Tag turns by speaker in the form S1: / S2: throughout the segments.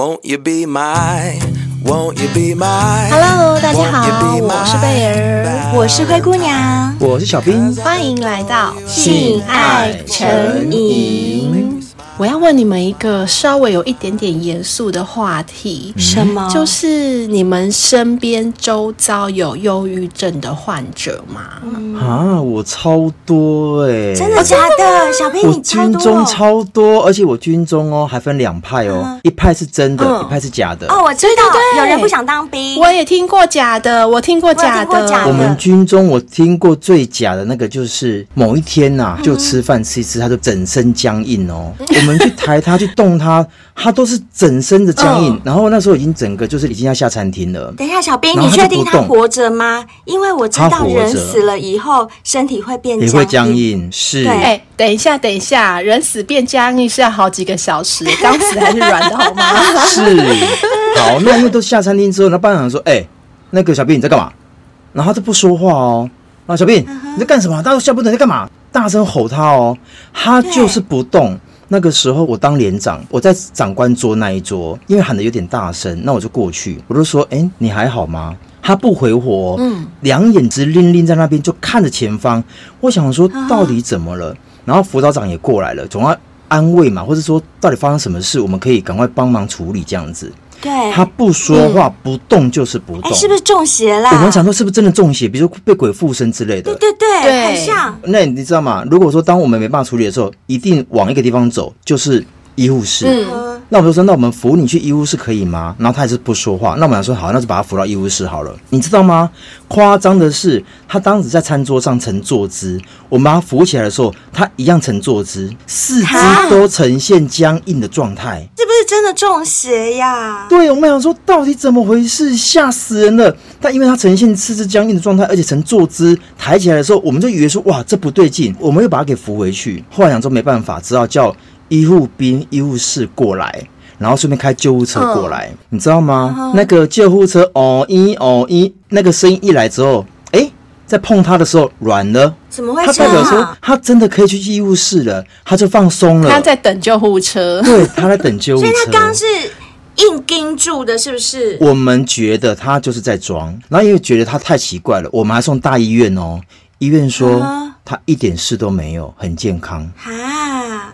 S1: Won't you be my, won't you be my?
S2: Hello，大家好，我是贝儿，
S3: 我是灰姑娘，
S4: 我是小兵，
S2: 欢迎来到
S3: 性爱成瘾。
S2: 我要问你们一个稍微有一点点严肃的话题，
S3: 什么？
S2: 就是你们身边周遭有忧郁症的患者吗？
S4: 嗯、啊，我超多哎、欸！
S3: 真的假的？小兵，你
S4: 超多、哦、军中超多，而且我军中哦还分两派哦、嗯，一派是真的，嗯、一派是假的。
S3: 哦，我知道，有人不想当兵。
S2: 我也听过假的，我听过假的。我，
S4: 我们军中我听过最假的那个，就是某一天呐、啊，就吃饭吃一吃，他就整身僵硬哦。嗯 我们去抬他，去动他，他都是整身的僵硬。哦、然后那时候已经整个就是已经要下餐厅了。
S3: 等一下，小兵，你确定他活着吗？因为我知道人死了以后身体会变僵硬，
S4: 也会僵硬。是。
S2: 哎、欸，等一下，等一下，人死变僵硬是要好几个小时，刚死还是软的好吗？
S4: 是。好，那因为都下餐厅之后，那班长说：“哎、欸，那个小兵你在干嘛？”然后他就不说话哦。啊，小兵、嗯、你在干什么？大家都下部队你在干嘛？大声吼他哦，他就是不动。那个时候我当连长，我在长官桌那一桌，因为喊的有点大声，那我就过去，我就说：“哎，你还好吗？”他不回我，嗯，两眼直拎拎在那边，就看着前方。我想说到底怎么了？然后辅导长也过来了，总要安慰嘛，或者说到底发生什么事，我们可以赶快帮忙处理这样子。
S3: 对，
S4: 他不说话、嗯、不动就是不动，
S3: 是不是中邪啦？
S4: 我们想说是不是真的中邪？比如说被鬼附身之类的。
S3: 对对对，对很像。
S4: 那你知道吗？如果说当我们没办法处理的时候，一定往一个地方走，就是医护室。嗯。那我就说，那我们扶你去医务室可以吗？然后他还是不说话。那我们想说，好，那就把他扶到医务室好了。你知道吗？夸张的是，他当时在餐桌上呈坐姿，我们把他扶起来的时候，他一样呈坐姿，四肢都呈现僵硬的状态。
S3: 是不是真的中邪呀？
S4: 对，我们想说，到底怎么回事？吓死人了！但因为他呈现四肢僵硬的状态，而且呈坐姿抬起来的时候，我们就以为说，哇，这不对劲，我们又把他给扶回去。后来想说没办法，只好叫。医护兵、医务室过来，然后顺便开救护车过来，嗯、你知道吗？嗯、那个救护车哦一哦一，那个声音一来之后，哎，在碰他的时候软了，
S3: 怎么会？
S4: 他代表说他真的可以去医务室了，他就放松了。
S2: 他在等救护车，
S4: 对，他在等救护车。所以
S3: 他刚刚是硬盯住的，是不是？
S4: 我们觉得他就是在装，然后因为觉得他太奇怪了，我们还送大医院哦。医院说、嗯、他一点事都没有，很健康。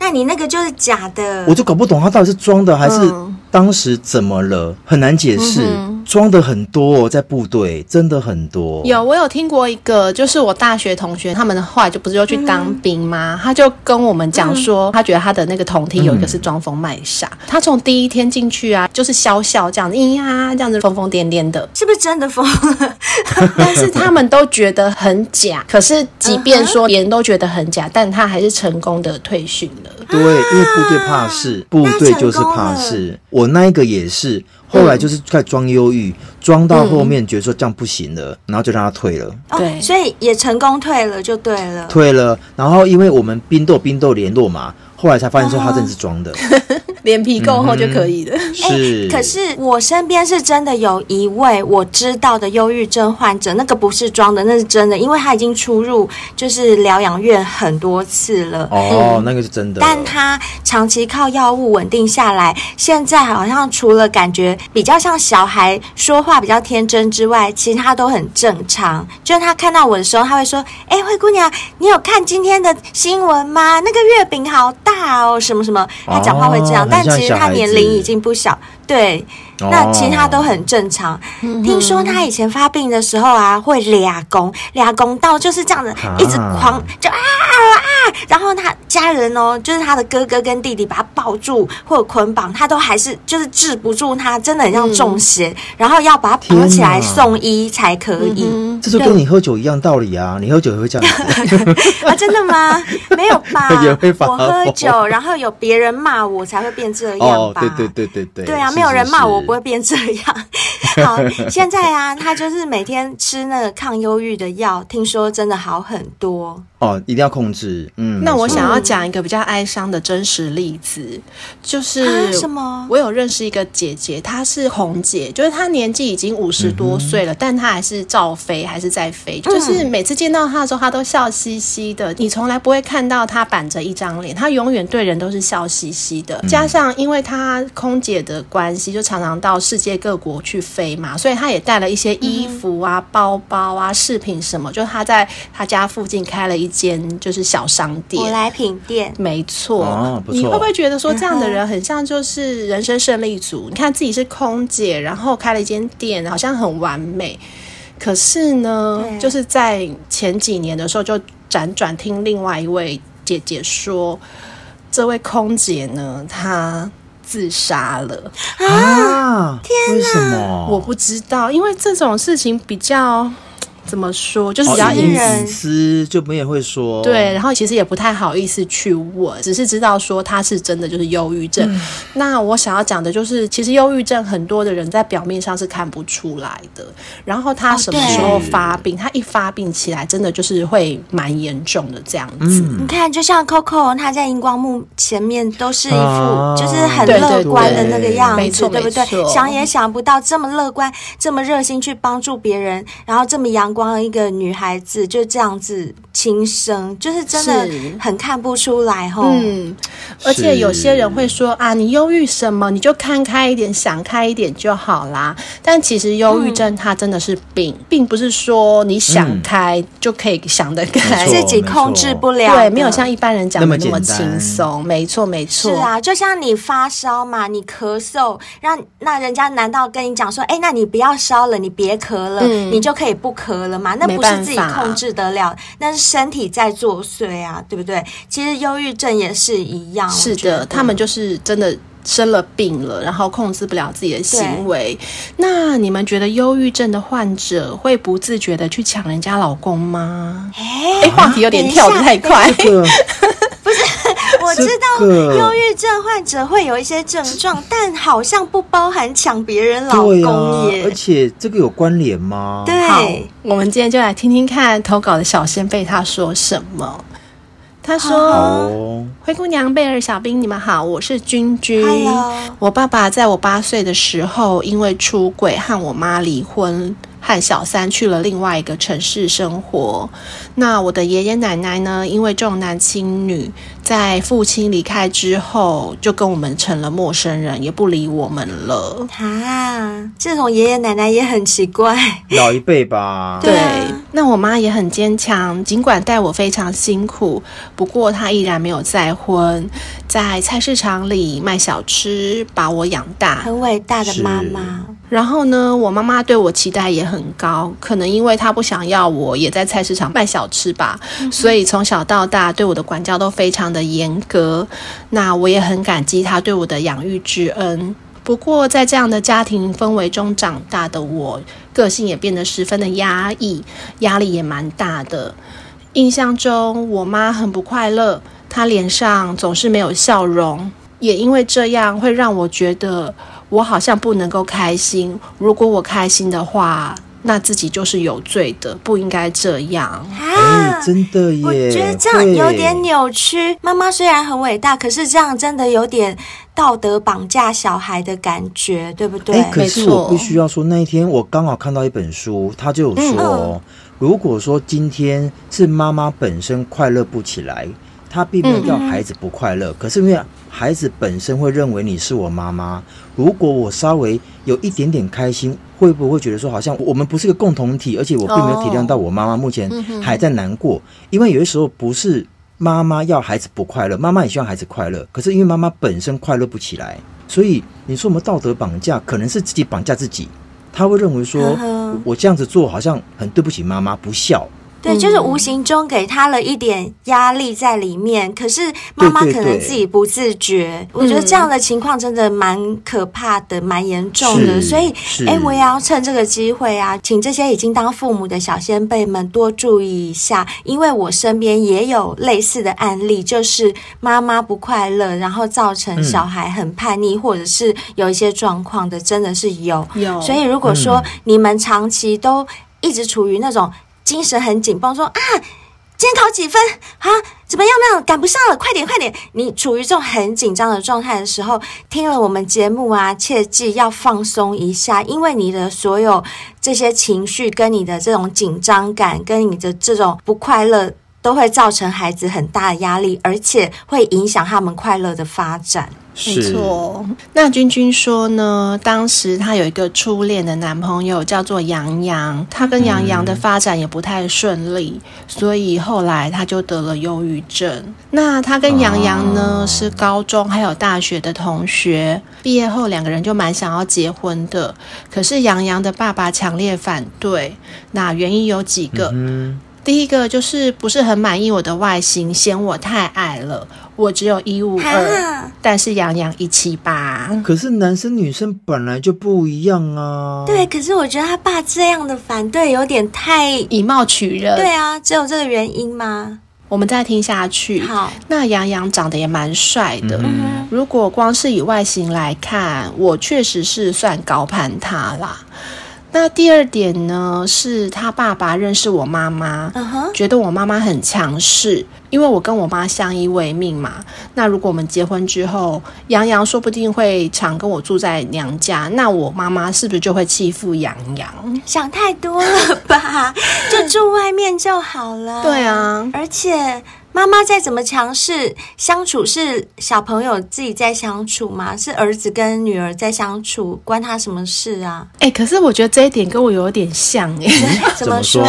S3: 那你那个就是假的，
S4: 我就搞不懂他到底是装的还是当时怎么了，嗯、很难解释。装、嗯、的很多、哦，在部队真的很多。
S2: 有，我有听过一个，就是我大学同学，他们后来就不是又去当兵吗？嗯、他就跟我们讲说、嗯，他觉得他的那个同梯有一个是装疯卖傻、嗯，他从第一天进去啊，就是笑笑这样子，咿呀这样子疯疯癫癫的，
S3: 是不是真的疯？
S2: 但是他们都觉得很假。可是即便说别人都觉得很假，但他还是成功的退训了。
S4: 对，因为部队怕事，部队就是怕事。我那一个也是，后来就是开始装忧郁，装、嗯、到后面觉得说这样不行了，嗯、然后就让他退了。
S3: 对、哦，所以也成功退了，就对了。
S4: 退了，然后因为我们冰豆冰豆联络嘛，后来才发现说他真的是装的。哦
S2: 脸皮够厚就可以了。
S4: 嗯、是、
S3: 欸，可是我身边是真的有一位我知道的忧郁症患者，那个不是装的，那是真的，因为他已经出入就是疗养院很多次了。
S4: 哦，嗯、那个是真的。
S3: 但他长期靠药物稳定下来，现在好像除了感觉比较像小孩，说话比较天真之外，其他都很正常。就是他看到我的时候，他会说：“哎、欸，灰姑娘，你有看今天的新闻吗？那个月饼好大哦，什么什么。”他讲话会这样。哦但其实他年龄已经不小，对，那其他都很正常。哦、听说他以前发病的时候啊，会俩攻俩攻到就是这样子，啊、一直狂就啊啊，然后他家人哦，就是他的哥哥跟弟弟把他抱住或者捆绑，他都还是就是治不住他，真的很像中邪，嗯、然后要把他绑起来送医才可以。
S4: 这就跟你喝酒一样道理啊，你喝酒也会这样子
S3: 啊？真的吗？没有吧？我喝酒，然后有别人骂我才会变。这样吧，
S4: 哦，对对对对对，
S3: 对啊，没有人骂我不会变这样。好，现在啊，他就是每天吃那个抗忧郁的药，听说真的好很多。
S4: 哦，一定要控制。嗯，
S2: 那我想要讲一个比较哀伤的真实例子，就是、
S3: 啊、什么？
S2: 我有认识一个姐姐，她是红姐，就是她年纪已经五十多岁了，嗯、但她还是照飞，还是在飞。就是每次见到她的时候，她都笑嘻嘻的，你从来不会看到她板着一张脸，她永远对人都是笑嘻嘻的。嗯、加上因为她空姐的关系，就常常到世界各国去飞嘛，所以他也带了一些衣服啊、嗯、包包啊、饰品什么，就他在他家附近开了一。间就是小商店，
S3: 舶来品店，
S4: 没错。
S2: 你会不会觉得说这样的人很像就是人生胜利组？你看自己是空姐，然后开了一间店，好像很完美。可是呢，就是在前几年的时候，就辗转听另外一位姐姐说，这位空姐呢，她自杀了
S4: 啊！
S3: 天哪，
S4: 为什么？
S2: 我不知道，因为这种事情比较。怎么说？就是比较
S4: 隐私，就没人会说。
S2: 对，然后其实也不太好意思去问，只是知道说他是真的就是忧郁症。嗯、那我想要讲的就是，其实忧郁症很多的人在表面上是看不出来的。然后他什么时候发病？哦、他一发病起来，真的就是会蛮严重的这样子。
S3: 嗯、你看，就像 Coco，他在荧光幕前面都是一副就是很乐观的那个样子，
S2: 没错，
S3: 对不对？想也想不到这么乐观、这么热心去帮助别人，然后这么阳。光一个女孩子就这样子轻生，就是真的很看不出来吼。嗯，
S2: 而且有些人会说啊，你忧郁什么？你就看开一点，想开一点就好啦。但其实忧郁症它真的是病，嗯、并不是说你想开就可以想得开，
S3: 自己控制不了。
S2: 对，没有像一般人讲的那么轻松。没错，没错。
S3: 是啊，就像你发烧嘛，你咳嗽，让那人家难道跟你讲说，哎，那你不要烧了，你别咳了，嗯、你就可以不咳了嘛，那不是自己控制得了，那是身体在作祟啊，对不对？其实忧郁症也是一样，
S2: 是的，他们就是真的生了病了，然后控制不了自己的行为。那你们觉得忧郁症的患者会不自觉的去抢人家老公吗？哎，话题有点跳得太快。
S3: 不是，我知道忧郁症患者会有一些症状，但好像不包含抢别人老公耶。
S4: 而且这个有关联
S3: 吗？
S2: 对，我们今天就来听听看投稿的小仙贝他说什么。他说：“哦、灰姑娘、贝尔、小兵，你们好，我是君君。我爸爸在我八岁的时候，因为出轨和我妈离婚。”和小三去了另外一个城市生活。那我的爷爷奶奶呢？因为重男轻女，在父亲离开之后，就跟我们成了陌生人，也不理我们了。
S3: 啊，这种爷爷奶奶也很奇怪，
S4: 老一辈吧？
S2: 对。那我妈也很坚强，尽管带我非常辛苦，不过她依然没有再婚，在菜市场里卖小吃，把我养大，
S3: 很伟大的妈妈。
S2: 然后呢，我妈妈对我期待也很高，可能因为她不想要我也在菜市场卖小吃吧，嗯、所以从小到大对我的管教都非常的严格。那我也很感激她对我的养育之恩。不过在这样的家庭氛围中长大的我，个性也变得十分的压抑，压力也蛮大的。印象中，我妈很不快乐，她脸上总是没有笑容，也因为这样会让我觉得。我好像不能够开心。如果我开心的话，那自己就是有罪的，不应该这样。啊，
S4: 欸、真的耶！
S3: 我觉得这样有点扭曲。妈妈虽然很伟大，可是这样真的有点道德绑架小孩的感觉，对不对？
S4: 欸、可是我必须要说，那一天我刚好看到一本书，他就有说，嗯、如果说今天是妈妈本身快乐不起来，他并没有叫孩子不快乐，嗯、可是因为。孩子本身会认为你是我妈妈。如果我稍微有一点点开心，会不会觉得说好像我们不是个共同体？而且我并没有体谅到我妈妈目前还在难过。因为有些时候不是妈妈要孩子不快乐，妈妈也希望孩子快乐。可是因为妈妈本身快乐不起来，所以你说我们道德绑架，可能是自己绑架自己。他会认为说我这样子做好像很对不起妈妈，不孝。
S3: 对，就是无形中给他了一点压力在里面。可是妈妈可能自己不自觉，我觉得这样的情况真的蛮可怕的，蛮严重的。所以，哎，我也要趁这个机会啊，请这些已经当父母的小先辈们多注意一下，因为我身边也有类似的案例，就是妈妈不快乐，然后造成小孩很叛逆，或者是有一些状况的，真的是有。有。所以，如果说你们长期都一直处于那种精神很紧绷，说啊，今天考几分啊？怎么样？那样赶不上了，快点，快点！你处于这种很紧张的状态的时候，听了我们节目啊，切记要放松一下，因为你的所有这些情绪，跟你的这种紧张感，跟你的这种不快乐，都会造成孩子很大的压力，而且会影响他们快乐的发展。
S2: 没错，那君君说呢？当时她有一个初恋的男朋友叫做杨洋，她跟杨洋的发展也不太顺利，嗯、所以后来她就得了忧郁症。那她跟杨洋呢、啊、是高中还有大学的同学，毕业后两个人就蛮想要结婚的，可是杨洋的爸爸强烈反对。那原因有几个。嗯第一个就是不是很满意我的外形，嫌我太矮了。我只有一五二，但是杨洋一七八。
S4: 可是男生女生本来就不一样啊。
S3: 对，可是我觉得他爸这样的反对有点太
S2: 以貌取人。
S3: 对啊，只有这个原因吗？
S2: 我们再听下去。好，那杨洋长得也蛮帅的。
S3: 嗯，
S2: 如果光是以外形来看，我确实是算高攀他啦。那第二点呢，是他爸爸认识我妈妈，uh huh. 觉得我妈妈很强势，因为我跟我妈相依为命嘛。那如果我们结婚之后，杨洋说不定会常跟我住在娘家，那我妈妈是不是就会欺负杨洋？
S3: 想太多了吧，就住外面就好了。
S2: 对啊，
S3: 而且。妈妈再怎么强势，相处是小朋友自己在相处吗？是儿子跟女儿在相处，关他什么事啊？
S2: 哎、欸，可是我觉得这一点跟我有点像哎、欸。
S3: 怎么说？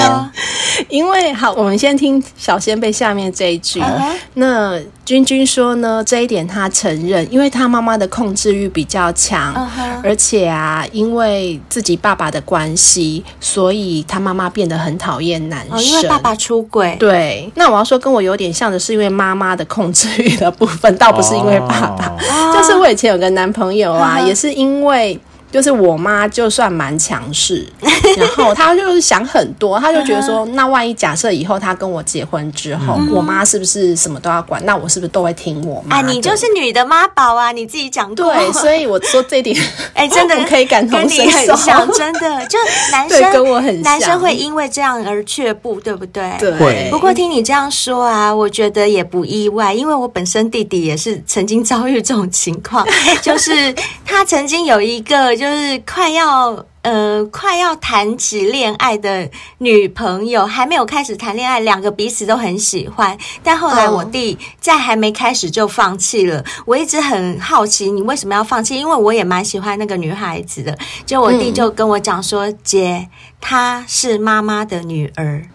S2: 因为好，我们先听小仙贝下面这一句。Uh huh. 那君君说呢，这一点他承认，因为他妈妈的控制欲比较强，uh huh. 而且啊，因为自己爸爸的关系，所以他妈妈变得很讨厌男生。Oh,
S3: 因为爸爸出轨。
S2: 对。那我要说，跟我有点。像的是因为妈妈的控制欲的部分，倒不是因为爸爸。Oh. 就是我以前有个男朋友啊，也是因为。就是我妈就算蛮强势，然后她就是想很多，她就觉得说，那万一假设以后她跟我结婚之后，嗯、我妈是不是什么都要管？那我是不是都会听我妈？
S3: 啊，你就是女的妈宝啊！你自己讲过。
S2: 对，所以我说这点，哎、
S3: 欸，真的
S2: 可以感同身受，
S3: 真的，就男生
S2: 跟我很像，
S3: 男生会因为这样而却步，对不对？
S2: 对。
S3: 不过听你这样说啊，我觉得也不意外，因为我本身弟弟也是曾经遭遇这种情况，就是他曾经有一个。就是快要呃快要谈起恋爱的女朋友，还没有开始谈恋爱，两个彼此都很喜欢，但后来我弟在还没开始就放弃了。我一直很好奇，你为什么要放弃？因为我也蛮喜欢那个女孩子的。就我弟就跟我讲说：“嗯、姐，她是妈妈的女儿。”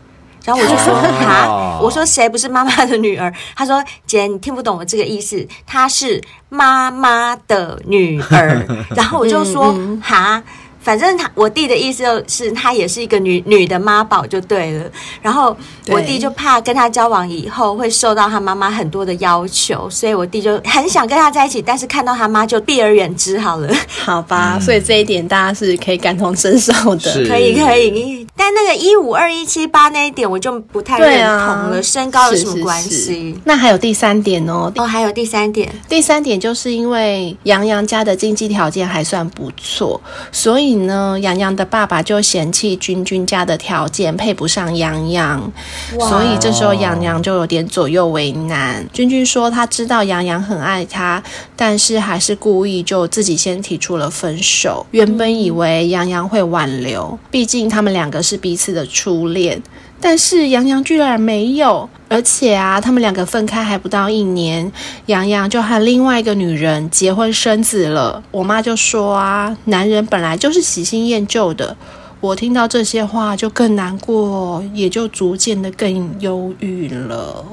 S3: 然后我就说：“ 啊，我说谁不是妈妈的女儿？”他说：“姐，你听不懂我这个意思，她是妈妈的女儿。”然后我就说：“哈。”反正他我弟的意思就是，他也是一个女女的妈宝就对了。然后我弟就怕跟他交往以后会受到他妈妈很多的要求，所以我弟就很想跟他在一起，但是看到他妈就避而远之好了。
S2: 好吧，嗯、所以这一点大家是可以感同身受的。
S3: 可以可以，但那个一五二一七八那一点我就不太认同了。啊、身高有什么关系？是是是。
S2: 那还有第三点哦。
S3: 哦，还有第三点。
S2: 第三点就是因为杨洋家的经济条件还算不错，所以。呢，杨洋的爸爸就嫌弃君君家的条件配不上杨洋，所以这时候杨洋就有点左右为难。君君说他知道杨洋很爱他，但是还是故意就自己先提出了分手。原本以为杨洋会挽留，毕竟他们两个是彼此的初恋。但是杨洋居然没有，而且啊，他们两个分开还不到一年，杨洋就和另外一个女人结婚生子了。我妈就说啊，男人本来就是喜新厌旧的。我听到这些话就更难过，也就逐渐的更忧郁了。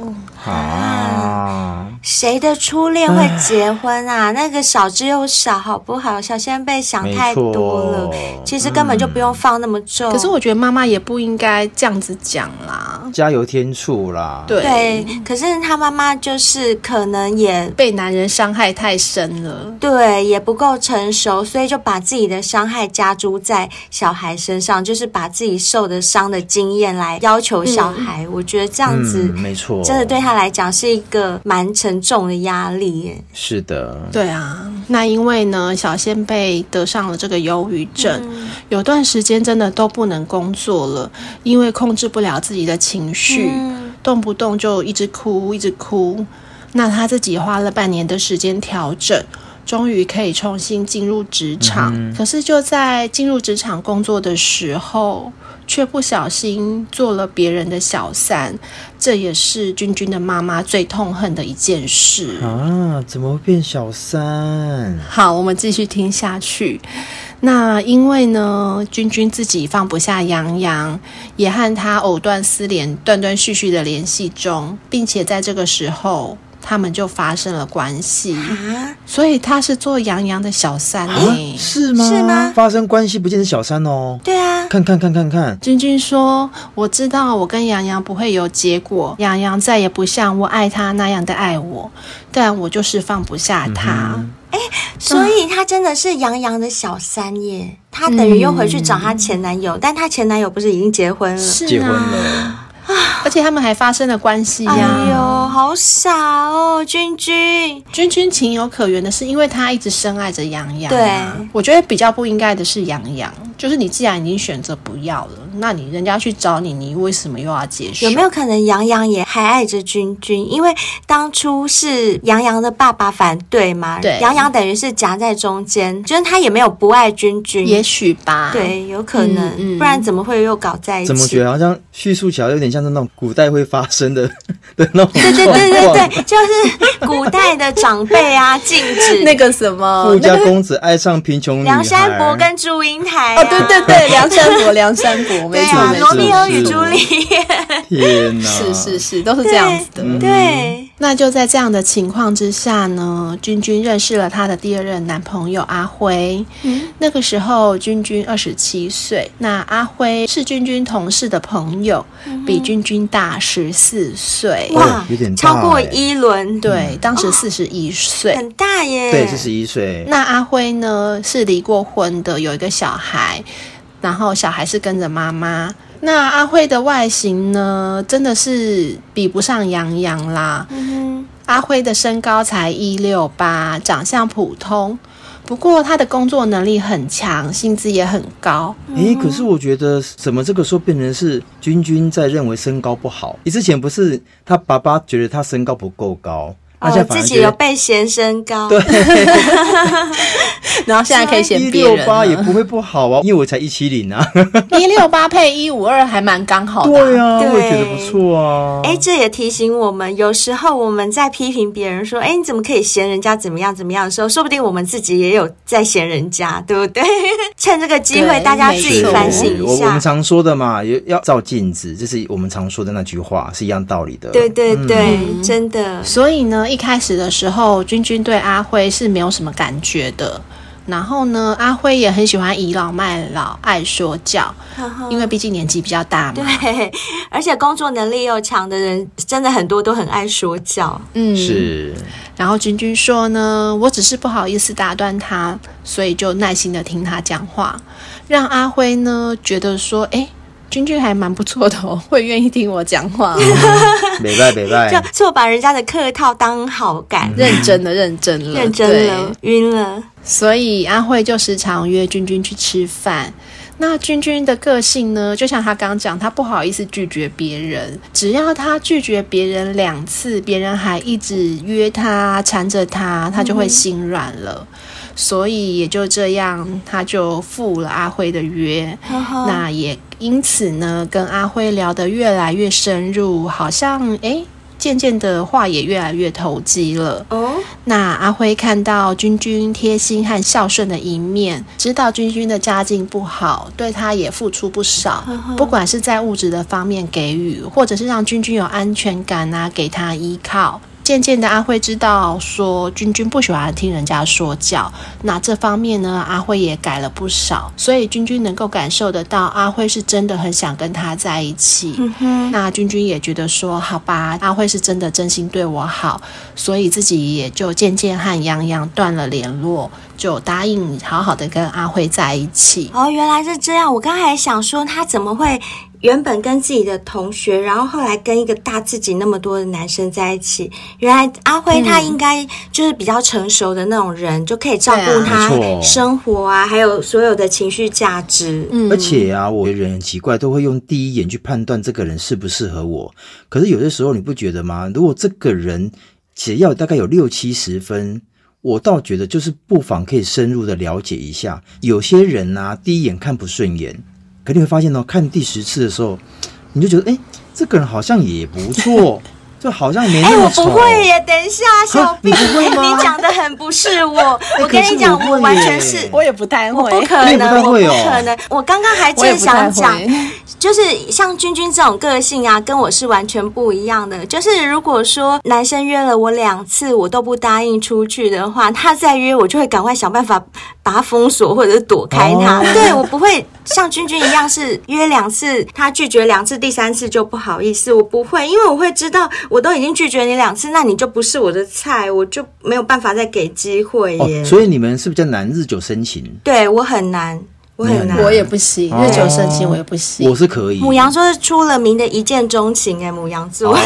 S3: 啊，谁的初恋会结婚啊？那个少之又少，好不好？小仙贝想太多了，其实根本就不用放那么重。
S2: 可是我觉得妈妈也不应该这样子讲啦，
S4: 加油添醋啦。
S2: 对，
S3: 对，可是他妈妈就是可能也
S2: 被男人伤害太深了，
S3: 对，也不够成熟，所以就把自己的伤害加诸在小孩身上，就是把自己受的伤的经验来要求小孩。嗯、我觉得这样子，
S4: 嗯、没错，
S3: 真的对他来讲是一个蛮沉重的压力耶。
S4: 是的，
S2: 对啊。那因为呢，小仙贝得上了这个忧郁症，嗯、有段时间真的都不能工作了，因为控制不了自己的情绪，嗯、动不动就一直哭，一直哭。那他自己花了半年的时间调整，终于可以重新进入职场。嗯、可是就在进入职场工作的时候，却不小心做了别人的小三，这也是君君的妈妈最痛恨的一件事
S4: 啊！怎么会变小三？
S2: 好，我们继续听下去。那因为呢，君君自己放不下洋洋，也和他藕断丝连、断断续续的联系中，并且在这个时候。他们就发生了关系，啊、所以他是做洋洋的小三呢？
S4: 啊、是吗？
S3: 是吗？
S4: 发生关系不见得是小三哦。
S3: 对啊，
S4: 看看看看看。
S2: 君君说：“我知道我跟洋洋不会有结果，洋洋再也不像我爱他那样的爱我，但我就是放不下他。嗯”
S3: 哎，所以他真的是洋洋的小三耶？他等于又回去找他前男友，嗯、但他前男友不是已经结婚了？
S2: 是啊、
S4: 结婚了。
S2: 而且他们还发生了关系呀！
S3: 哎呦，好傻哦，君君。
S2: 君君情有可原的是，因为他一直深爱着洋洋。
S3: 对，
S2: 我觉得比较不应该的是洋洋，就是你既然已经选择不要了，那你人家去找你，你为什么又要接受？
S3: 有没有可能洋洋也还爱着君君？因为当初是洋洋的爸爸反对嘛，
S2: 对，
S3: 洋洋等于是夹在中间，就是他也没有不爱君君，
S2: 也许吧？
S3: 对，有可能，嗯嗯、不然怎么会又搞在一起？
S4: 怎么觉得好像叙述起来有点像？像是那种古代会发生的 的那种，
S3: 对对对对对，就是古代的长辈啊，禁止
S2: 那个什么？
S4: 富家公子爱上贫穷，
S3: 梁山伯跟祝英台
S2: 哦，对对对，梁山伯梁山伯，没错，
S3: 罗密欧与朱丽叶，
S4: 天哪，
S2: 是是是，都是这样子的，
S3: 对。
S2: 那就在这样的情况之下呢，君君认识了他的第二任男朋友阿辉。嗯，那个时候君君二十七岁，那阿辉是君君同事的朋友，嗯、比君君大十四岁。
S3: 哇，
S4: 有点大
S3: 超过一轮。
S2: 对，当时四十一岁，
S3: 很大耶。
S4: 对，四十一岁。
S2: 那阿辉呢，是离过婚的，有一个小孩，然后小孩是跟着妈妈。那阿慧的外形呢，真的是比不上洋洋啦。嗯，阿辉的身高才一六八，长相普通。不过他的工作能力很强，薪资也很高。
S4: 诶，可是我觉得，怎么这个时候变成是君君在认为身高不好？你之前不是他爸爸觉得他身高不够高？
S3: 哦，自己有被嫌身高，
S4: 对，
S2: 然后现在可以嫌别人。一六
S4: 八也不会不好啊，因为我才一七零啊，
S2: 一六八配一五二还蛮刚好的。
S4: 对啊，我也觉得不错啊。
S3: 哎，这也提醒我们，有时候我们在批评别人说，哎，你怎么可以嫌人家怎么样怎么样的时候，说不定我们自己也有在嫌人家，对不对？趁这个机会，大家自己反省一下。
S4: 我们常说的嘛，要照镜子，这是我们常说的那句话，是一样道理的。
S3: 对对对，真的。
S2: 所以呢。一开始的时候，君君对阿辉是没有什么感觉的。然后呢，阿辉也很喜欢倚老卖老，爱说教，因为毕竟年纪比较大嘛。
S3: 对，而且工作能力又强的人，真的很多都很爱说教。
S2: 嗯，
S4: 是。
S2: 然后君君说呢，我只是不好意思打断他，所以就耐心的听他讲话，让阿辉呢觉得说，哎。君君还蛮不错的哦，会愿意听我讲话。
S4: 没拜没拜，
S3: 就错把人家的客套当好感，
S2: 认真的认真了，
S3: 认真了，晕了。
S2: 所以阿慧就时常约君君去吃饭。那君君的个性呢，就像他刚刚讲，他不好意思拒绝别人，只要他拒绝别人两次，别人还一直约他缠着他，他就会心软了。嗯所以也就这样，他就赴了阿辉的约。呵呵那也因此呢，跟阿辉聊得越来越深入，好像诶，渐渐的话也越来越投机了。哦，那阿辉看到君君贴心和孝顺的一面，知道君君的家境不好，对他也付出不少，呵呵不管是在物质的方面给予，或者是让君君有安全感啊，给他依靠。渐渐的，阿慧知道说君君不喜欢听人家说教，那这方面呢，阿慧也改了不少，所以君君能够感受得到阿慧是真的很想跟他在一起。嗯，那君君也觉得说，好吧，阿慧是真的真心对我好，所以自己也就渐渐和洋洋断了联络，就答应好好的跟阿慧在一起。
S3: 哦，原来是这样，我刚才想说他怎么会。原本跟自己的同学，然后后来跟一个大自己那么多的男生在一起。原来阿辉他应该就是比较成熟的那种人，嗯、就可以照顾他生活啊，还有所有的情绪价值。嗯，
S4: 而且啊，我觉得人很奇怪，都会用第一眼去判断这个人适不适合我。可是有的时候你不觉得吗？如果这个人只要大概有六七十分，我倒觉得就是不妨可以深入的了解一下。有些人呐，第一眼看不顺眼。可你会发现哦，看第十次的时候，你就觉得，哎，这个人好像也不错。就好像没那么丑。哎，
S3: 我不会耶！等一下，小兵，你讲的很不是我。我跟你讲，我完全是，
S2: 我也不太会，
S3: 不可能，我不可能。我刚刚还正想讲，就是像君君这种个性啊，跟我是完全不一样的。就是如果说男生约了我两次，我都不答应出去的话，他再约我就会赶快想办法把他封锁或者是躲开他。对，我不会像君君一样是约两次，他拒绝两次，第三次就不好意思。我不会，因为我会知道。我都已经拒绝你两次，那你就不是我的菜，我就没有办法再给机会耶。
S4: 哦，所以你们是不是较难日久生情？
S3: 对，我很难，我很难，
S2: 我也不行，日久生情我也不行。
S4: 哦，我是可以。
S3: 母羊座是出了名的一见钟情哎，母羊座。
S4: 哦，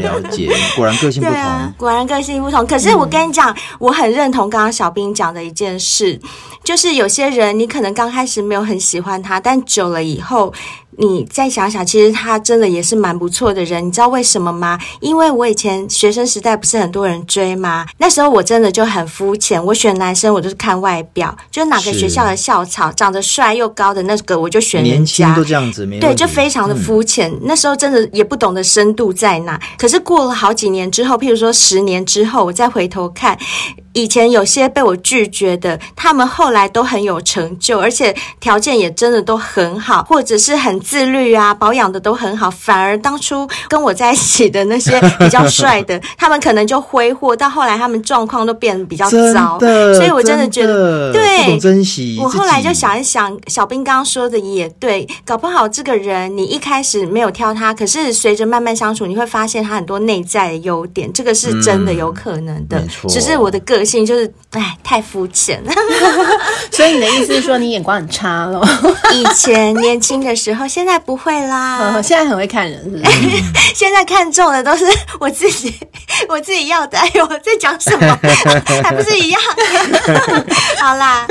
S4: 了解，果然个性不同。啊，
S3: 果然个性不同。可是我跟你讲，嗯，我很认同刚刚小兵讲的一件事，就是有些人你可能刚开始没有很喜欢他，但久了以后。你再想想，其实他真的也是蛮不错的人，你知道为什么吗？因为我以前学生时代不是很多人追吗？那时候我真的就很肤浅，我选男生我就是看外表，就哪个学校的校草长得帅又高的那个我就选人家。
S4: 年轻都这样子，
S3: 对，就非常的肤浅。嗯。那时候真的也不懂得深度在哪。可是过了好几年之后，譬如说十年之后，我再回头看。以前有些被我拒绝的，他们后来都很有成就，而且条件也真的都很好，或者是很自律啊，保养的都很好。反而当初跟我在一起的那些比较帅的，他们可能就挥霍，到后来他们状况都变得比较糟。所以我真的觉得，
S4: 对，珍惜。
S3: 我后来就想一想，小兵刚刚说的也对，搞不好这个人你一开始没有挑他，可是随着慢慢相处，你会发现他很多内在的优点，这个是真的有可能的。嗯、只是我的个。性就是哎，太肤浅了。
S2: 所以你的意思是说你眼光很差咯？
S3: 以前年轻的时候，现在不会啦。
S2: 嗯、现在很会看人是不是？
S3: 现在看中的都是我自己，我自己要的。哎呦，我在讲什么？还不是一样？好啦，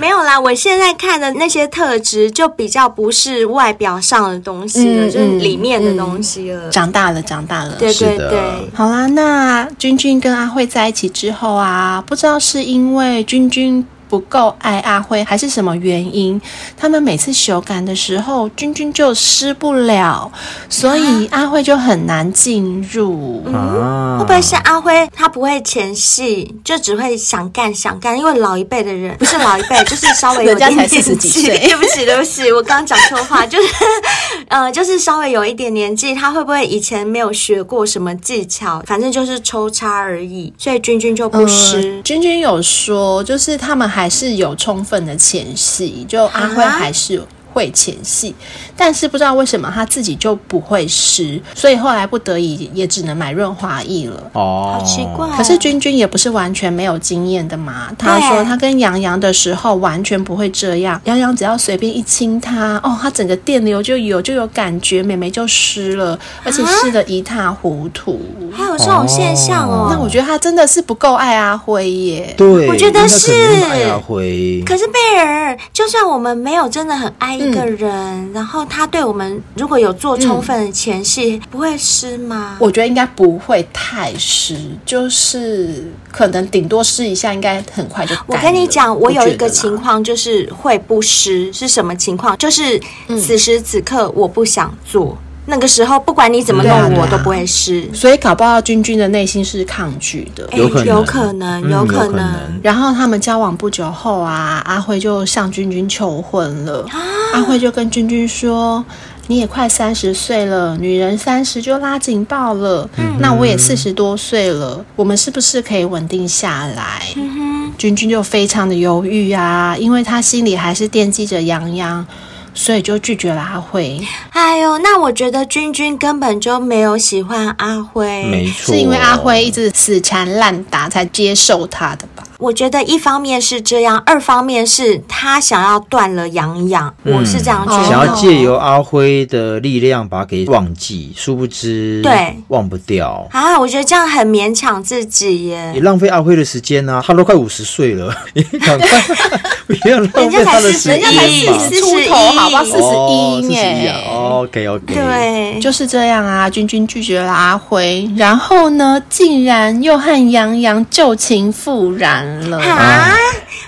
S3: 没有啦。我现在看的那些特质，就比较不是外表上的东西了，嗯、就是里面的东西了。
S2: 嗯、长大了，长大了。
S3: 对对对。
S2: 好啦，那君君跟阿慧在一起之后啊。不知道是因为君君不够爱阿辉，还是什么原因？他们每次修改的时候，君君就湿不了，所以阿辉就很难进入。
S3: 嗯，会不会是阿辉他不会前戏，就只会想干想干？因为老一辈的人不是老一辈，就是稍微有 点年纪。对不起，对不起，我刚刚讲错话，就是 呃，就是稍微有一点年纪，他会不会以前没有学过什么技巧？反正就是抽插而已，所以君君就不湿。
S2: 呃，君君有说，就是他们还。还是有充分的前戏，就阿辉还是会前戏，但是不知道为什么他自己就不会湿，所以后来不得已也只能买润滑液了。
S3: 哦，好奇怪。
S2: 可是君君也不是完全没有经验的嘛。他说他跟杨洋的时候完全不会这样，杨洋只要随便一亲他，哦，他整个电流就有就有感觉，妹妹就湿了，而且湿的一塌糊涂。
S3: 还有这种现象哦？
S2: 那我觉得他真的是不够爱阿辉耶。
S4: 对，
S3: 我觉得是。
S4: 爱阿辉。
S3: 可是贝尔，就算我们没有真的很爱。一个人，嗯、然后他对我们如果有做充分的前戏，嗯、不会湿吗？
S2: 我觉得应该不会太湿，就是可能顶多湿一下，应该很快就。
S3: 我跟你讲，我有一个情况就是会不湿，是什么情况？就是此时此刻我不想做。嗯那个时候，不管你怎么弄，我都不会湿。
S2: 所以搞不好君君的内心是抗拒的，
S3: 有可能，有可能，有可能。
S2: 然后他们交往不久后啊，阿辉就向君君求婚了。阿辉就跟君君说：“你也快三十岁了，女人三十就拉警报了，嗯、那我也四十多岁了，我们是不是可以稳定下来？嗯哼，君君就非常的犹豫啊，因为他心里还是惦记着洋洋。所以就拒绝了阿辉。
S3: 哎呦，那我觉得君君根本就没有喜欢阿辉，
S4: 没错，
S2: 是因为阿辉一直死缠烂打才接受他的吧？
S3: 我觉得一方面是这样，二方面是他想要断了杨洋，嗯、我是这样觉得。
S4: 想要借由阿辉的力量把他给忘记，殊不知对忘不掉
S3: 啊！我觉得这样很勉强自己耶，
S4: 也浪费阿辉的时间啊！他都快五十岁了，你赶快 不要浪费他的时间，
S2: 人家才四十出头，好吧，四十一耶。
S4: OK OK，
S3: 对，
S2: 就是这样啊！君君拒绝了阿辉，然后呢，竟然又和杨洋旧情复燃。
S3: 啊！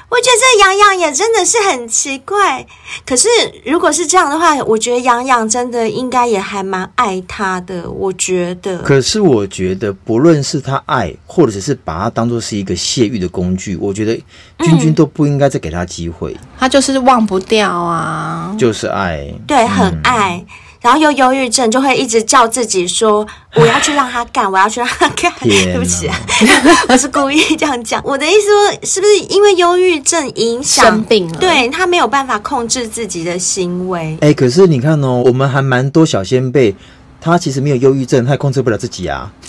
S3: 我觉得这洋洋也真的是很奇怪。可是如果是这样的话，我觉得洋洋真的应该也还蛮爱他的。我觉得，
S4: 可是我觉得不论是他爱，或者是把他当做是一个泄欲的工具，我觉得君君都不应该再给他机会。
S2: 嗯，他就是忘不掉啊，
S4: 就是爱，
S3: 对，很爱。嗯然后又忧郁症，就会一直叫自己说：“我要去让他干，我要去让他干。哪”对不起啊，我是故意这样讲。我的意思说，是不是因为忧郁症影响
S2: 生病了？
S3: 对，他没有办法控制自己的行为。
S4: 哎，可是你看哦，我们还蛮多小仙贝，他其实没有忧郁症，他也控制不了自己啊。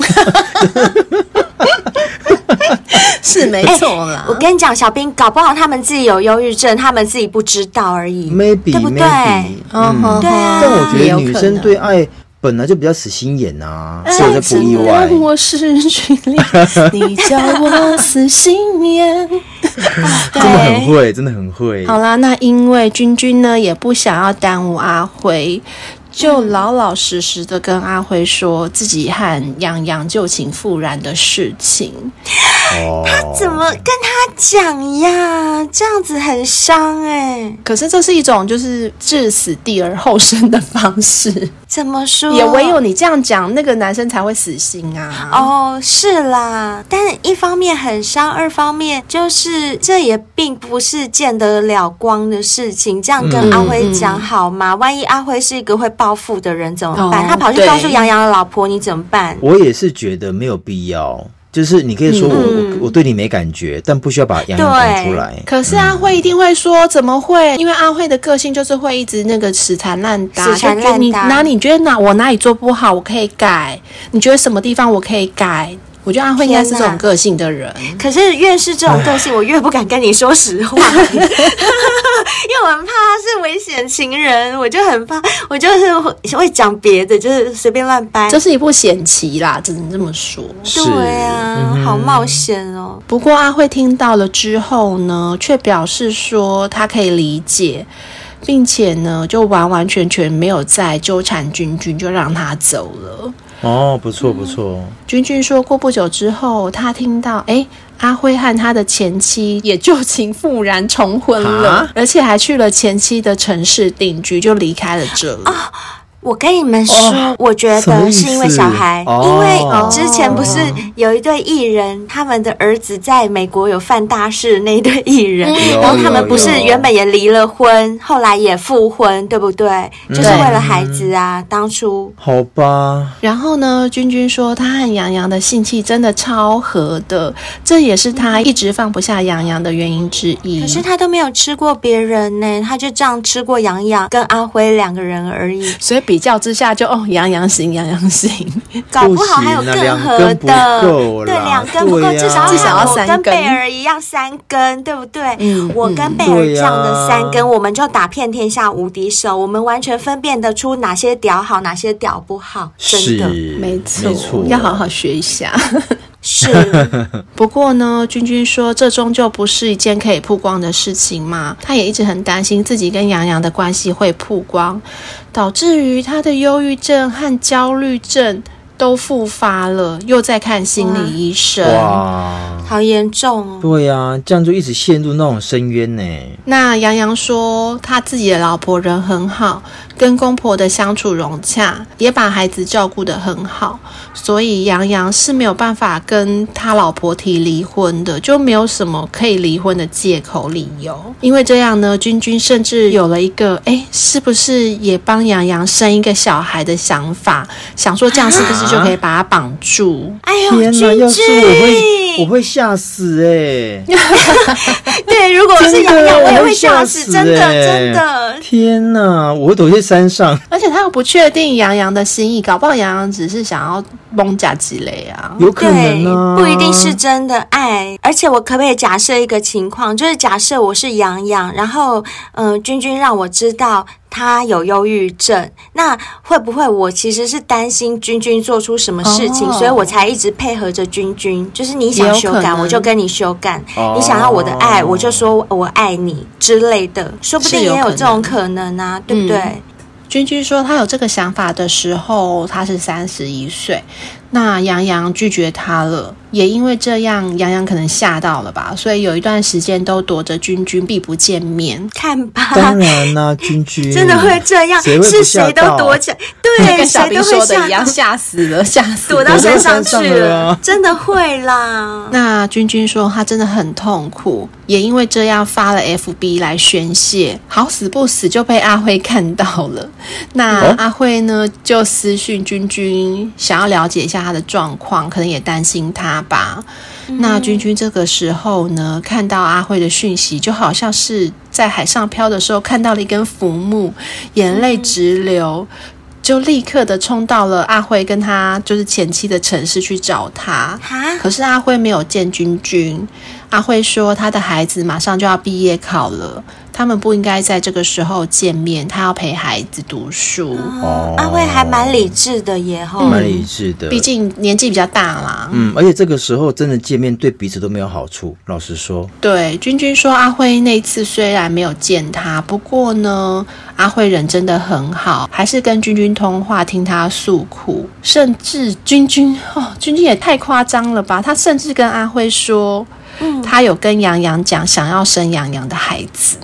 S2: 是没错啦、欸，
S3: 我跟你讲，小兵搞不好他们自己有忧郁症，他们自己不知道而已
S4: ，maybe，
S3: 对不对？
S4: 嗯，
S3: 对啊。
S4: 但我觉得女生对爱本来就比较死心眼啊，所以我不意外。
S2: 我失去你叫我死心眼，
S4: 真的很会，真的很会。
S2: 好啦，那因为君君呢也不想要耽误阿辉。就老老实实的跟阿辉说自己和洋洋旧情复燃的事情。
S3: 他怎么跟他讲呀？这样子很伤哎。
S2: 可是这是一种就是置死地而后生的方式。
S3: 怎么说？
S2: 也唯有你这样讲，那个男生才会死心啊。
S3: 哦，是啦。但一方面很伤，二方面就是这也并不是见得了光的事情。这样跟阿辉讲好吗？嗯、万一阿辉是一个会报复的人怎么办？哦、他跑去告诉杨洋的老婆，你怎么办？
S4: 我也是觉得没有必要。就是你可以说我、嗯、我，我对你没感觉，但不需要把洋洋讲出来。
S2: 可是阿慧一定会说，怎么会？因为阿慧的个性就是会一直那个死缠烂打。
S3: 死缠烂打。你
S2: 哪你觉得哪我哪里做不好，我可以改？你觉得什么地方我可以改？我觉得阿慧应该是这种个性的人，
S3: 可是越是这种个性，我越不敢跟你说实话，因为我很怕他是危险情人，我就很怕，我就是会讲别的，就是随便乱掰。
S2: 这是一部险棋啦，只能这么说。
S3: 对啊，嗯、好冒险哦。
S2: 不过阿慧听到了之后呢，却表示说他可以理解，并且呢，就完完全全没有再纠缠君君，就让他走了。
S4: 哦，不错不错。嗯、
S2: 君君说过不久之后，他听到哎，阿辉和他的前妻也旧情复燃重婚了，啊、而且还去了前妻的城市定居，就离开了这里。啊
S3: 我跟你们说，哦、我觉得是因为小孩，哦、因为之前不是有一对艺人，哦、他们的儿子在美国有犯大事，那一对艺人，嗯、然后他们不是原本也离了婚，后来也复婚，对不对？嗯、就是为了孩子啊，嗯、当初
S4: 好吧。
S2: 然后呢，君君说他和洋洋的性气真的超合的，这也是他一直放不下洋洋的原因之一。
S3: 可是他都没有吃过别人呢，他就这样吃过洋洋跟阿辉两个人而已，
S2: 所以比。比较之下就，就哦，洋洋行，洋洋行，
S3: 搞不好还有更合的，对，两根不够，至少至少要三根，跟贝儿一样三根，对不对？嗯，我跟贝儿这样的三根，我们就打遍天下无敌手，我们完全分辨得出哪些屌好，哪些屌不好，真的，
S2: 没错，要好好学一下。
S3: 是，
S2: 不过呢，君君说这终究不是一件可以曝光的事情嘛，他也一直很担心自己跟洋洋的关系会曝光，导致于他的忧郁症和焦虑症都复发了，又在看心理医生。哇，
S3: 好严重哦。
S4: 对呀、啊，这样就一直陷入那种深渊呢。
S2: 那杨洋说，他自己的老婆人很好，跟公婆的相处融洽，也把孩子照顾得很好，所以杨洋是没有办法跟他老婆提离婚的，就没有什么可以离婚的借口理由。因为这样呢，君君甚至有了一个，哎，是不是也帮杨洋生一个小孩的想法，想说这样是不是就可以把他绑住？
S3: 哎呦，
S4: 天哪，
S3: 君君
S4: 要是我会，吓死哎、欸！
S3: 对，如果我是杨洋，我也会吓死，真的
S4: 欸、
S3: 真的。
S4: 天哪，我会躲在山上。
S2: 而且他又不确定杨洋的心意，搞不好杨洋只是想要蒙假积累啊，
S4: 有可能啊，
S3: 不一定是真的爱。而且我可不可以假设一个情况，就是假设我是杨洋，然后嗯、呃，君君让我知道。他有忧郁症，那会不会我其实是担心君君做出什么事情，哦、所以我才一直配合着君君？就是你想修改，我就跟你修改；哦、你想要我的爱，我就说我爱你之类的，说不定也有这种可能啊，对不对？嗯、
S2: 君君说他有这个想法的时候，他是三十一岁。那杨洋拒绝他了，也因为这样，杨洋可能吓到了吧，所以有一段时间都躲着君君，避不见面。
S3: 看吧，
S4: 当然啦、啊，君君
S3: 真的会这样，谁是谁都躲着，对，
S2: 跟小兵说的一样，吓死了，吓死了，
S3: 躲到山上去了，了真的会啦。
S2: 那君君说他真的很痛苦，也因为这样发了 FB 来宣泄，好死不死就被阿辉看到了。那阿辉呢，就私讯君君，想要了解一下。他的状况，可能也担心他吧。嗯、那君君这个时候呢，看到阿辉的讯息，就好像是在海上漂的时候看到了一根浮木，眼泪直流，嗯、就立刻的冲到了阿辉跟他就是前妻的城市去找他。可是阿辉没有见君君。阿辉说他的孩子马上就要毕业考了。他们不应该在这个时候见面，他要陪孩子读书。
S3: 哦，阿辉还蛮理智的耶，哈、
S4: 嗯，蛮理智的。
S2: 毕竟年纪比较大啦。
S4: 嗯，而且这个时候真的见面对彼此都没有好处。老实说，
S2: 对，君君说阿辉那次虽然没有见他，不过呢，阿辉人真的很好，还是跟君君通话，听他诉苦，甚至君君哦，君君也太夸张了吧？他甚至跟阿辉说，嗯，他有跟杨洋讲想要生杨洋的孩子。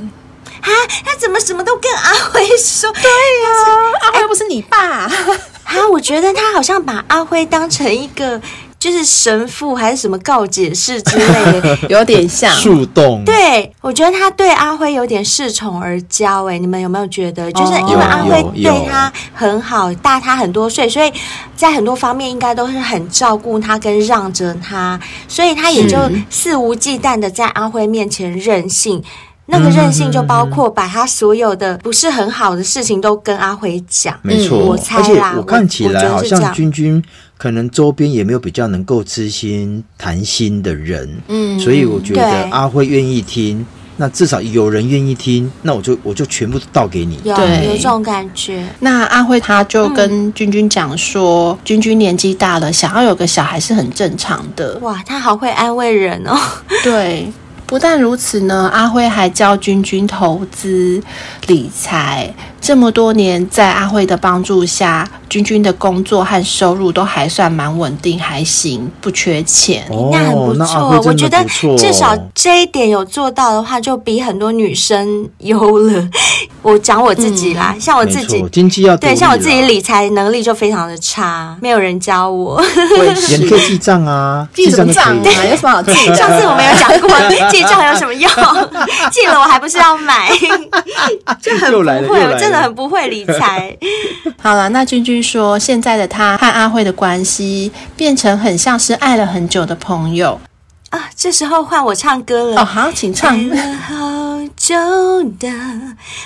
S3: 啊，他怎么什么都跟阿辉说？对
S2: 呀、啊，阿辉又不是你爸。啊，
S3: 我觉得他好像把阿辉当成一个就是神父还是什么告解室之类的，
S2: 有点像
S4: 树洞。
S3: 对，我觉得他对阿辉有点恃宠而骄。哎，你们有没有觉得？就是因为阿辉对他很好，大他很多岁，所以在很多方面应该都是很照顾他跟让着他，所以他也就肆无忌惮的在阿辉面前任性。那个任性就包括把他所有的不是很好的事情都跟阿辉讲，
S4: 没错。
S3: 我猜啦，
S4: 我看起来好像君君可能周边也没有比较能够知心谈心的人，嗯，所以我觉得阿辉愿意听，那至少有人愿意听，那我就我就全部倒给你，
S3: 有
S2: 对
S3: 有这种感觉。
S2: 那阿辉他就跟君君讲说，君君年纪大了，想要有个小孩是很正常的。
S3: 哇，他好会安慰人哦，
S2: 对。不但如此呢，阿辉还教君君投资理财。这么多年，在阿慧的帮助下，君君的工作和收入都还算蛮稳定，还行，不缺钱。
S3: 那很不错，我觉得至少这一点有做到的话，就比很多女生优了。我讲我自己啦，嗯、像我自己
S4: 经济要
S3: 对，像我自己理财能力就非常的差，没有人教我。
S4: 也 可以记账啊，
S2: 记什么账啊？有什么好记？
S3: 上次我没有讲过，记账有什么用？记了我还不是要买？就很不会，我真的很不会理财。
S2: 好了，那君君说，现在的他和阿慧的关系变成很像是爱了很久的朋友
S3: 啊。这时候换我唱歌了。
S2: 哦，好，请唱。
S3: 爱了好久的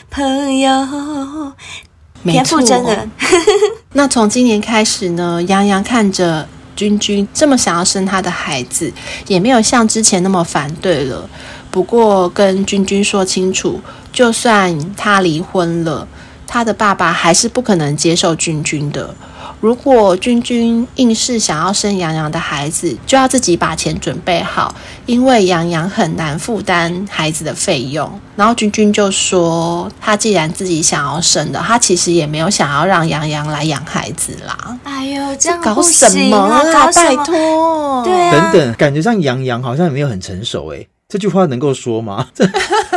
S3: 朋友，田馥甄的。
S2: 那从今年开始呢，杨洋看着君君这么想要生他的孩子，也没有像之前那么反对了。不过跟君君说清楚，就算他离婚了。他的爸爸还是不可能接受君君的。如果君君硬是想要生洋洋的孩子，就要自己把钱准备好，因为洋洋很难负担孩子的费用。然后君君就说，他既然自己想要生的，他其实也没有想要让洋洋来养孩子啦。
S3: 哎呦，这样
S2: 搞什么啊？拜托，
S3: 对啊，
S4: 等等，感觉上洋洋好像也没有很成熟哎。这句话能够说吗？这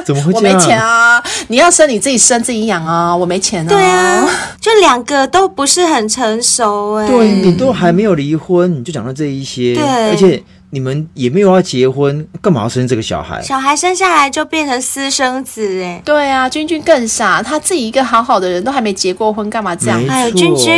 S4: 怎么会这样？
S2: 我没钱啊！你要生你自己生自己养啊！我没钱啊！
S3: 对啊，就两个都不是很成熟哎。
S4: 对，你都还没有离婚，你就讲到这一些，
S3: 对，
S4: 而且。你们也没有要结婚，干嘛要生这个小孩？
S3: 小孩生下来就变成私生子哎。
S2: 对啊，君君更傻，他自己一个好好的人都还没结过婚，干嘛这样？
S3: 哎，君君，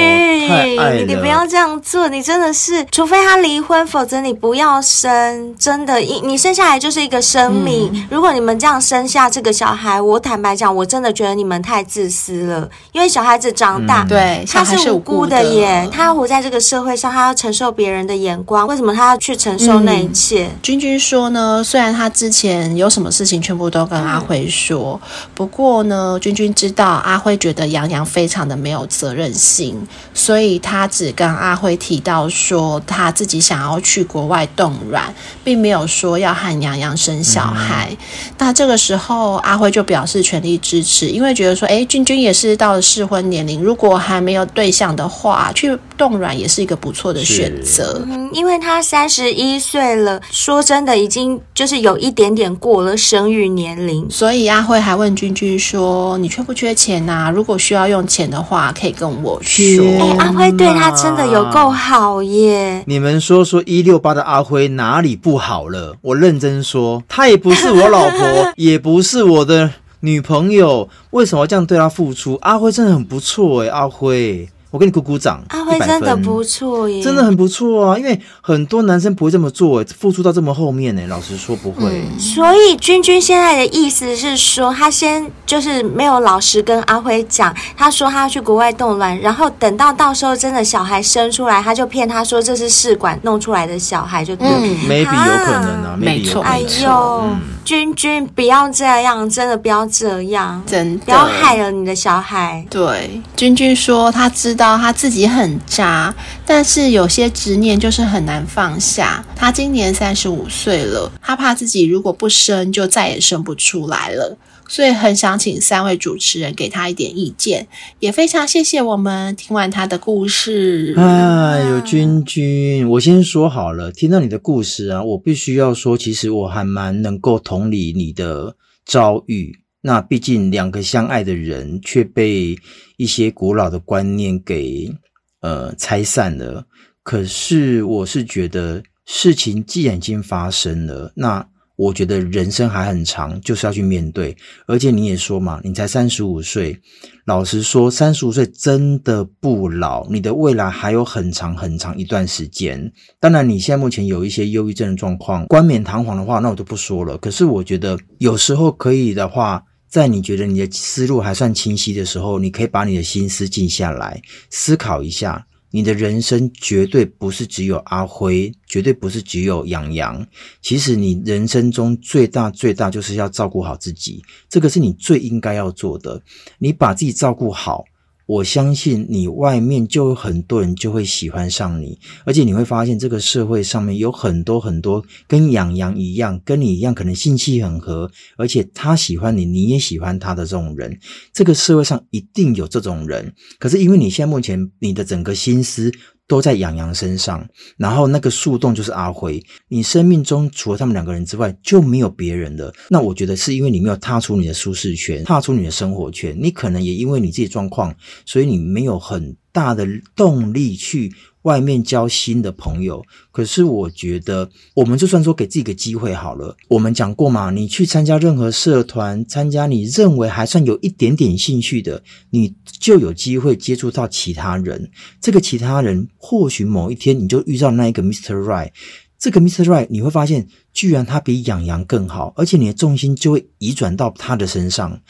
S3: 你不要这样做，你真的是，除非他离婚，否则你不要生。真的，你你生下来就是一个生命。嗯、如果你们这样生下这个小孩，我坦白讲，我真的觉得你们太自私了。因为小孩子长大，
S2: 嗯、对，
S3: 他是无辜的耶，他要活在这个社会上，他要承受别人的眼光，为什么他要去承受？那一切，嗯、君君说呢，虽然他之前有什么事情全部都跟阿辉说，不过呢，君君知道阿辉觉得杨洋非常的没有责任心，所以他只跟阿辉提到说他自己想要去国外冻卵，并没有说要和杨洋生小孩。嗯、那这个时候，阿辉就表示全力支持，因为觉得说，哎，君君也是到了适婚年龄，如果还没有对象的话，去冻卵也是一个不错的选择。嗯，因为他三十一岁了。说真的，已经就是有一点点过了生育年龄，
S2: 所以阿辉还问君君说：“你缺不缺钱呐、啊？如果需要用钱的话，可以跟我
S3: 说。”哎，阿辉对他真的有够好耶！
S4: 你们说说一六八的阿辉哪里不好了？我认真说，他也不是我老婆，也不是我的女朋友，为什么要这样对他付出？阿辉真的很不错哎，阿辉。我给你鼓鼓掌，
S3: 阿辉真的不错耶，
S4: 真的很不错啊！因为很多男生不会这么做，付出到这么后面呢。老实说不会。
S3: 嗯、所以君君现在的意思是说，他先就是没有老实跟阿辉讲，他说他要去国外冻卵，然后等到到时候真的小孩生出来，他就骗他说这是试管弄出来的小孩，就对。
S4: 嗯，maybe 有可能啊，
S2: 没错，
S3: 哎呦，嗯、君君不要这样，真的不要这样，
S2: 真的
S3: 不要害了你的小孩。
S2: 对，君君说他知道。他自己很渣，但是有些执念就是很难放下。他今年三十五岁了，他怕自己如果不生，就再也生不出来了，所以很想请三位主持人给他一点意见。也非常谢谢我们听完他的故事。
S4: 哎呦，君君，我先说好了，听到你的故事啊，我必须要说，其实我还蛮能够同理你的遭遇。那毕竟两个相爱的人却被一些古老的观念给呃拆散了。可是我是觉得事情既然已经发生了，那我觉得人生还很长，就是要去面对。而且你也说嘛，你才三十五岁，老实说，三十五岁真的不老，你的未来还有很长很长一段时间。当然，你现在目前有一些忧郁症的状况，冠冕堂皇的话，那我就不说了。可是我觉得有时候可以的话。在你觉得你的思路还算清晰的时候，你可以把你的心思静下来，思考一下，你的人生绝对不是只有阿辉，绝对不是只有洋洋。其实你人生中最大最大就是要照顾好自己，这个是你最应该要做的。你把自己照顾好。我相信你外面就有很多人就会喜欢上你，而且你会发现这个社会上面有很多很多跟养羊一样，跟你一样可能性气很合，而且他喜欢你，你也喜欢他的这种人。这个社会上一定有这种人，可是因为你现在目前你的整个心思。都在洋洋身上，然后那个树洞就是阿辉。你生命中除了他们两个人之外，就没有别人了。那我觉得是因为你没有踏出你的舒适圈，踏出你的生活圈。你可能也因为你自己状况，所以你没有很大的动力去。外面交新的朋友，可是我觉得，我们就算说给自己个机会好了。我们讲过嘛，你去参加任何社团，参加你认为还算有一点点兴趣的，你就有机会接触到其他人。这个其他人，或许某一天你就遇到那一个 Mr. Right。这个 Mr. Right，你会发现，居然他比洋洋更好，而且你的重心就会移转到他的身上。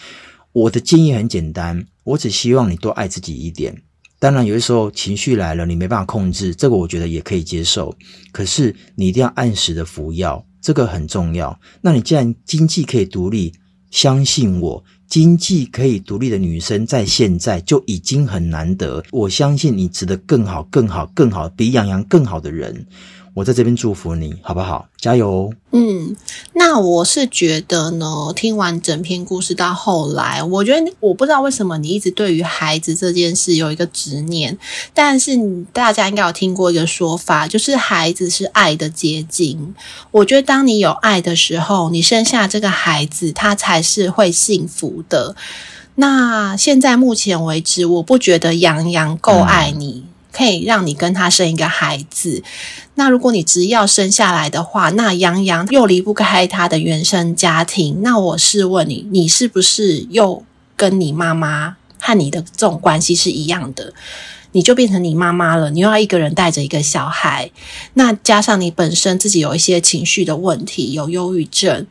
S4: 我的建议很简单，我只希望你多爱自己一点。当然，有的时候情绪来了，你没办法控制，这个我觉得也可以接受。可是你一定要按时的服药，这个很重要。那你既然经济可以独立，相信我，经济可以独立的女生，在现在就已经很难得。我相信你值得更好、更好、更好，比洋洋更好的人。我在这边祝福你，好不好？加油！
S2: 嗯，那我是觉得呢，听完整篇故事到后来，我觉得我不知道为什么你一直对于孩子这件事有一个执念，但是大家应该有听过一个说法，就是孩子是爱的结晶。我觉得当你有爱的时候，你生下这个孩子，他才是会幸福的。那现在目前为止，我不觉得洋洋够爱你。可以让你跟他生一个孩子。那如果你只要生下来的话，那洋洋又离不开他的原生家庭。那我试问你，你是不是又跟你妈妈和你的这种关系是一样的？你就变成你妈妈了，你又要一个人带着一个小孩。那加上你本身自己有一些情绪的问题，有忧郁症。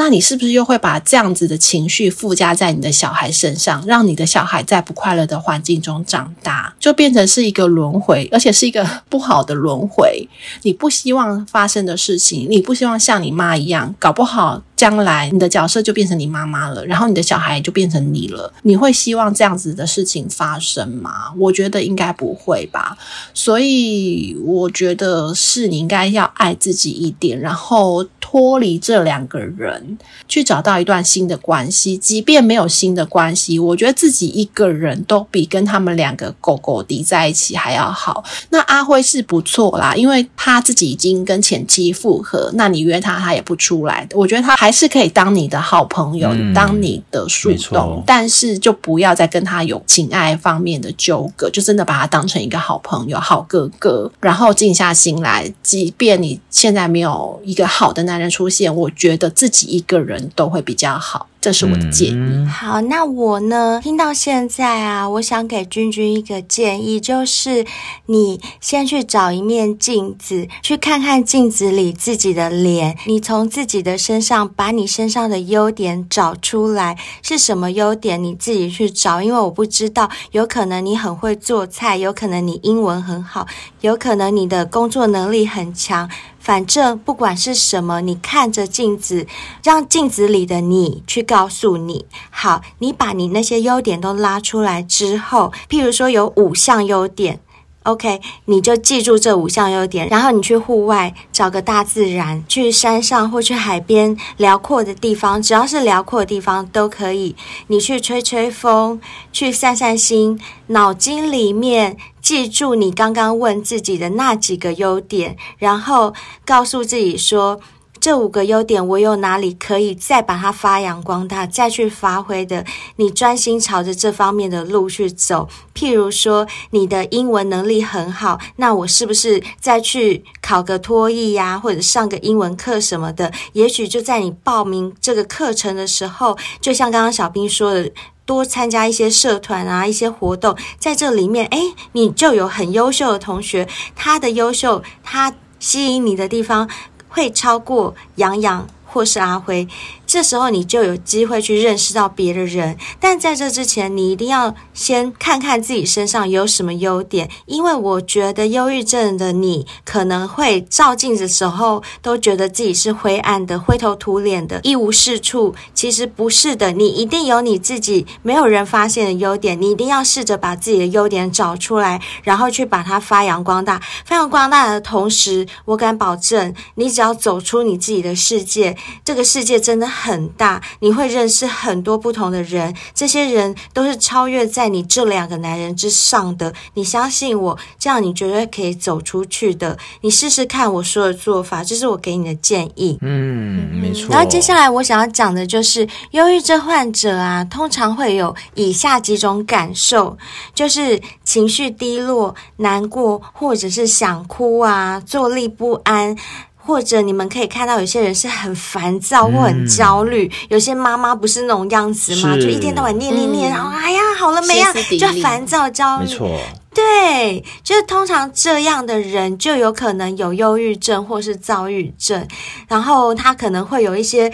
S2: 那你是不是又会把这样子的情绪附加在你的小孩身上，让你的小孩在不快乐的环境中长大，就变成是一个轮回，而且是一个 不好的轮回。你不希望发生的事情，你不希望像你妈一样，搞不好将来你的角色就变成你妈妈了，然后你的小孩就变成你了。你会希望这样子的事情发生吗？我觉得应该不会吧。所以我觉得是你应该要爱自己一点，然后脱离这两个人。去找到一段新的关系，即便没有新的关系，我觉得自己一个人都比跟他们两个狗狗敌在一起还要好。那阿辉是不错啦，因为他自己已经跟前妻复合，那你约他，他也不出来。我觉得他还是可以当你的好朋友，嗯、当你的树洞，但是就不要再跟他有情爱方面的纠葛，就真的把他当成一个好朋友、好哥哥，然后静下心来。即便你现在没有一个好的男人出现，我觉得自己。一个人都会比较好，这是我的建议。
S4: 嗯、
S3: 好，那我呢？听到现在啊，我想给君君一个建议，就是你先去找一面镜子，去看看镜子里自己的脸。你从自己的身上把你身上的优点找出来，是什么优点？你自己去找，因为我不知道，有可能你很会做菜，有可能你英文很好，有可能你的工作能力很强。反正不管是什么，你看着镜子，让镜子里的你去告诉你。好，你把你那些优点都拉出来之后，譬如说有五项优点。OK，你就记住这五项优点，然后你去户外找个大自然，去山上或去海边辽阔的地方，只要是辽阔的地方都可以。你去吹吹风，去散散心，脑筋里面记住你刚刚问自己的那几个优点，然后告诉自己说。这五个优点，我有哪里可以再把它发扬光大，再去发挥的？你专心朝着这方面的路去走。譬如说，你的英文能力很好，那我是不是再去考个多益呀，或者上个英文课什么的？也许就在你报名这个课程的时候，就像刚刚小兵说的，多参加一些社团啊，一些活动，在这里面，诶，你就有很优秀的同学，他的优秀，他吸引你的地方。会超过杨洋或是阿辉。这时候你就有机会去认识到别的人，但在这之前，你一定要先看看自己身上有什么优点，因为我觉得忧郁症的你可能会照镜子的时候都觉得自己是灰暗的、灰头土脸的、一无是处。其实不是的，你一定有你自己没有人发现的优点，你一定要试着把自己的优点找出来，然后去把它发扬光大。发扬光大的同时，我敢保证，你只要走出你自己的世界，这个世界真的。很大，你会认识很多不同的人，这些人都是超越在你这两个男人之上的。你相信我，这样你绝对可以走出去的。你试试看我说的做法，这是我给你的建议。
S4: 嗯，没错。
S3: 然后接下来我想要讲的就是，忧郁症患者啊，通常会有以下几种感受，就是情绪低落、难过，或者是想哭啊，坐立不安。或者你们可以看到，有些人是很烦躁或很焦虑，嗯、有些妈妈不是那种样子吗，就一天到晚念念念，嗯、然后哎呀好了没呀，就烦躁焦虑。没错，对，就是通常这样的人就有可能有忧郁症或是躁郁症，然后他可能会有一些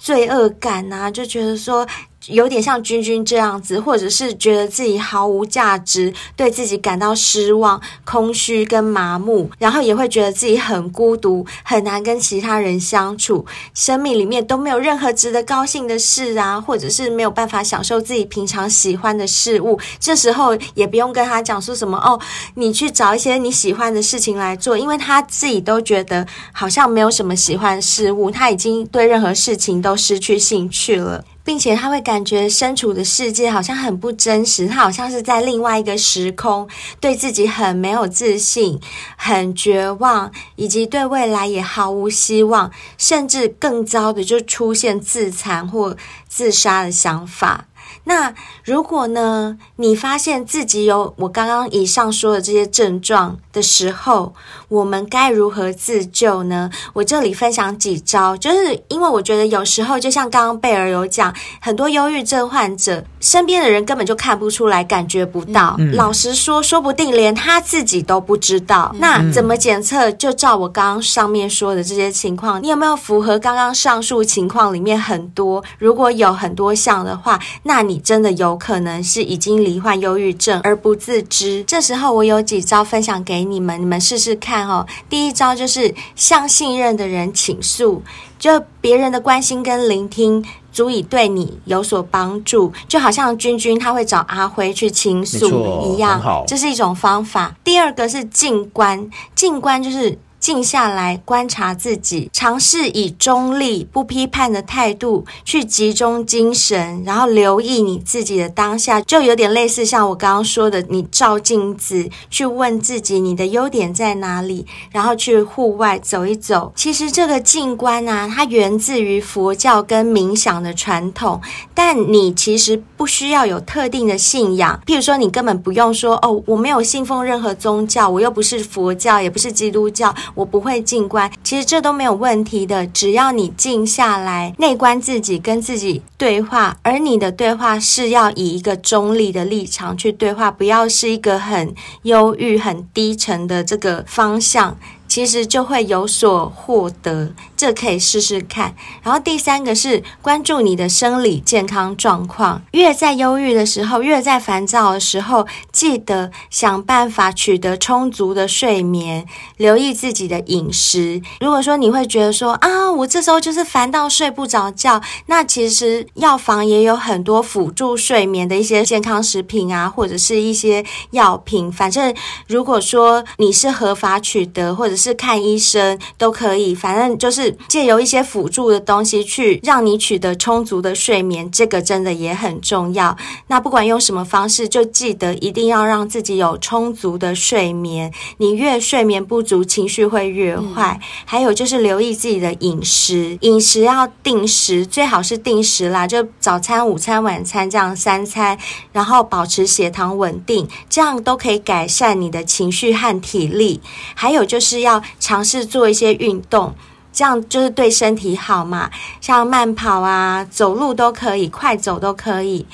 S3: 罪恶感啊，就觉得说。有点像君君这样子，或者是觉得自己毫无价值，对自己感到失望、空虚跟麻木，然后也会觉得自己很孤独，很难跟其他人相处，生命里面都没有任何值得高兴的事啊，或者是没有办法享受自己平常喜欢的事物。这时候也不用跟他讲说什么哦，你去找一些你喜欢的事情来做，因为他自己都觉得好像没有什么喜欢的事物，他已经对任何事情都失去兴趣了。并且他会感觉身处的世界好像很不真实，他好像是在另外一个时空，对自己很没有自信，很绝望，以及对未来也毫无希望，甚至更糟的就出现自残或自杀的想法。那如果呢，你发现自己有我刚刚以上说的这些症状的时候，我们该如何自救呢？我这里分享几招，就是因为我觉得有时候就像刚刚贝尔有讲，很多忧郁症患者身边的人根本就看不出来，感觉不到。嗯、老实说，说不定连他自己都不知道。嗯、那怎么检测？就照我刚刚上面说的这些情况，你有没有符合刚刚上述情况里面很多？如果有很多项的话，那你。你真的有可能是已经罹患忧郁症而不自知。这时候我有几招分享给你们，你们试试看哦。第一招就是向信任的人倾诉，就别人的关心跟聆听足以对你有所帮助。就好像君君他会找阿辉去倾诉一样，这是一种方法。第二个是静观，静观就是。静下来观察自己，尝试以中立、不批判的态度去集中精神，然后留意你自己的当下，就有点类似像我刚刚说的，你照镜子去问自己你的优点在哪里，然后去户外走一走。其实这个静观啊，它源自于佛教跟冥想的传统，但你其实不需要有特定的信仰，譬如说你根本不用说哦，我没有信奉任何宗教，我又不是佛教，也不是基督教。我不会静观，其实这都没有问题的。只要你静下来，内观自己，跟自己对话，而你的对话是要以一个中立的立场去对话，不要是一个很忧郁、很低沉的这个方向。其实就会有所获得，这可以试试看。然后第三个是关注你的生理健康状况。越在忧郁的时候，越在烦躁的时候，记得想办法取得充足的睡眠，留意自己的饮食。如果说你会觉得说啊，我这时候就是烦到睡不着觉，那其实药房也有很多辅助睡眠的一些健康食品啊，或者是一些药品。反正如果说你是合法取得，或者是看医生都可以，反正就是借由一些辅助的东西去让你取得充足的睡眠，这个真的也很重要。那不管用什么方式，就记得一定要让自己有充足的睡眠。你越睡眠不足，情绪会越坏。嗯、还有就是留意自己的饮食，饮食要定时，最好是定时啦，就早餐、午餐、晚餐这样三餐，然后保持血糖稳定，这样都可以改善你的情绪和体力。还有就是要。尝试做一些运动，这样就是对身体好嘛，像慢跑啊、走路都可以，快走都可以。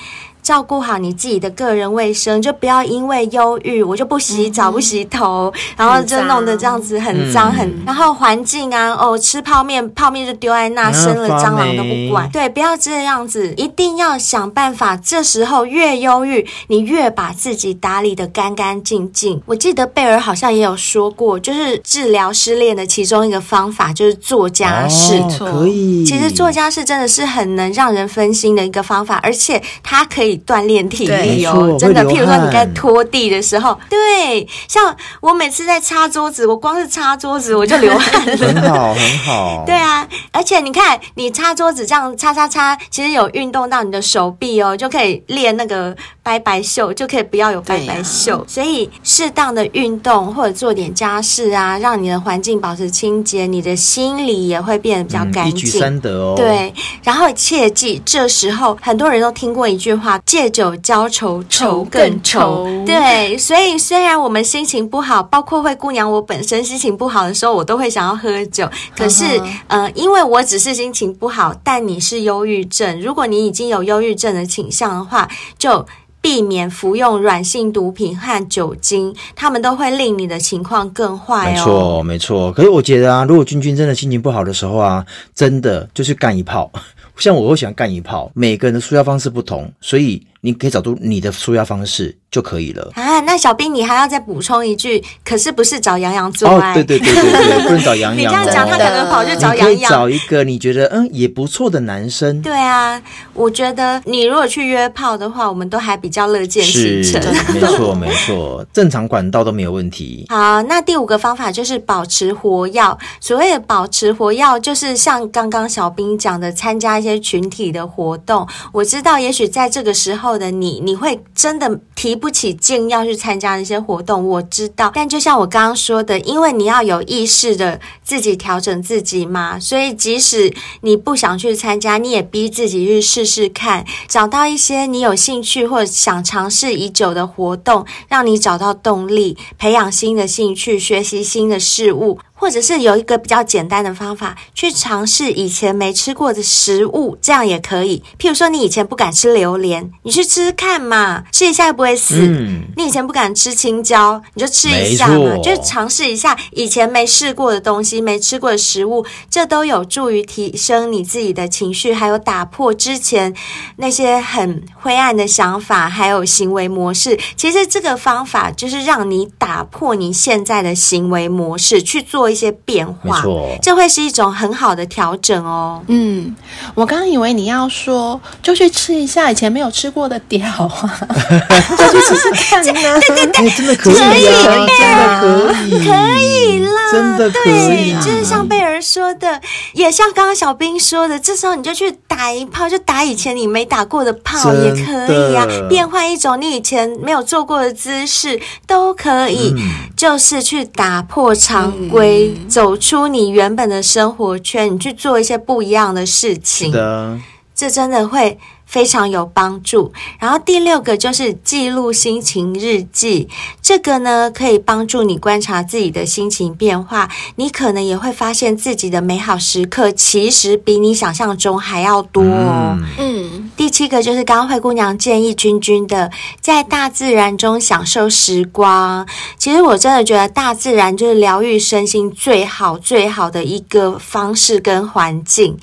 S3: 照顾好你自己的个人卫生，就不要因为忧郁，我就不洗澡、嗯、不洗头，然后就弄得这样子很脏很。嗯、然后环境啊，哦，吃泡面，泡面就丢在那，生了蟑螂都不管。对，不要这样子，一定要想办法。这时候越忧郁，你越把自己打理得干干净净。我记得贝尔好像也有说过，就是治疗失恋的其中一个方法就是做家事。
S4: 哦、可以。
S3: 其实做家事真的是很能让人分心的一个方法，而且它可以。锻炼体力哦，真的。譬如说，你在拖地的时候，对，像我每次在擦桌子，我光是擦桌子我就流汗了。
S4: 很好，很好。
S3: 对啊，而且你看，你擦桌子这样擦擦擦，其实有运动到你的手臂哦，就可以练那个掰掰袖，就可以不要有拜拜袖。啊、所以，适当的运动或者做点家事啊，让你的环境保持清洁，你的心里也会变得比较干净。嗯、一举三得哦。对，然后切记，这时候很多人都听过一句话。借酒浇愁，愁更愁。对，所以虽然我们心情不好，包括灰姑娘，我本身心情不好的时候，我都会想要喝酒。可是，呃，因为我只是心情不好，但你是忧郁症。如果你已经有忧郁症的倾向的话，就避免服用软性毒品和酒精，他们都会令你的情况更坏哦。
S4: 没错，没错。可是我觉得啊，如果君君真的心情不好的时候啊，真的就去干一炮。像我会喜欢干一炮，每个人的舒压方式不同，所以你可以找出你的舒压方式就可以了
S3: 啊。那小兵，你还要再补充一句，可是不是找杨洋做爱？
S4: 哦，对对对对对，不能找杨洋。
S3: 你这样讲，他可能跑去找杨洋。
S4: 你可以找一个你觉得嗯也不错的男生。
S3: 对啊，我觉得你如果去约炮的话，我们都还比较乐见其成。
S4: 没错没错，正常管道都没有问题。
S3: 好，那第五个方法就是保持活跃。所谓的保持活跃，就是像刚刚小兵讲的，参加一些群体的活动。我知道，也许在这个时候的你，你会真的提不起劲要去参加一些活动。我知道，但就像我刚刚说的，因为你要有意识的自己调整自己嘛，所以即使你不想去参加，你也逼自己去试试看，找到一些你有兴趣或想尝试已久的活动，让你找到动力，培养新的兴趣，学习新的事物。或者是有一个比较简单的方法，去尝试以前没吃过的食物，这样也可以。譬如说，你以前不敢吃榴莲，你去吃吃看嘛，吃一下又不会死。嗯、你以前不敢吃青椒，你就吃一下嘛，就尝试一下以前没试过的东西，没吃过的食物，这都有助于提升你自己的情绪，还有打破之前那些很灰暗的想法，还有行为模式。其实这个方法就是让你打破你现在的行为模式，去做。一些变化，这会是一种很好的调整哦。
S2: 嗯，我刚刚以为你要说，就去吃一下以前没有吃过的屌啊，就去试试看 呢。
S3: 对对对，
S4: 真的可以，可以，真的可以，
S3: 可以啦，
S4: 真的可以。
S3: 就是像贝儿说的，也像刚刚小兵说的，这时候你就去打一炮，就打以前你没打过的炮也可以啊，变换一种你以前没有做过的姿势都可以，就是去打破常规。走出你原本的生活圈，你去做一些不一样的事情，的。这真的会非常有帮助。然后第六个就是记录心情日记，这个呢可以帮助你观察自己的心情变化。你可能也会发现自己的美好时刻其实比你想象中还要多哦。嗯，第七个就是刚刚灰姑娘建议君君的，在大自然中享受时光。其实我真的觉得大自然就是疗愈身心最好最好的一个方式跟环境。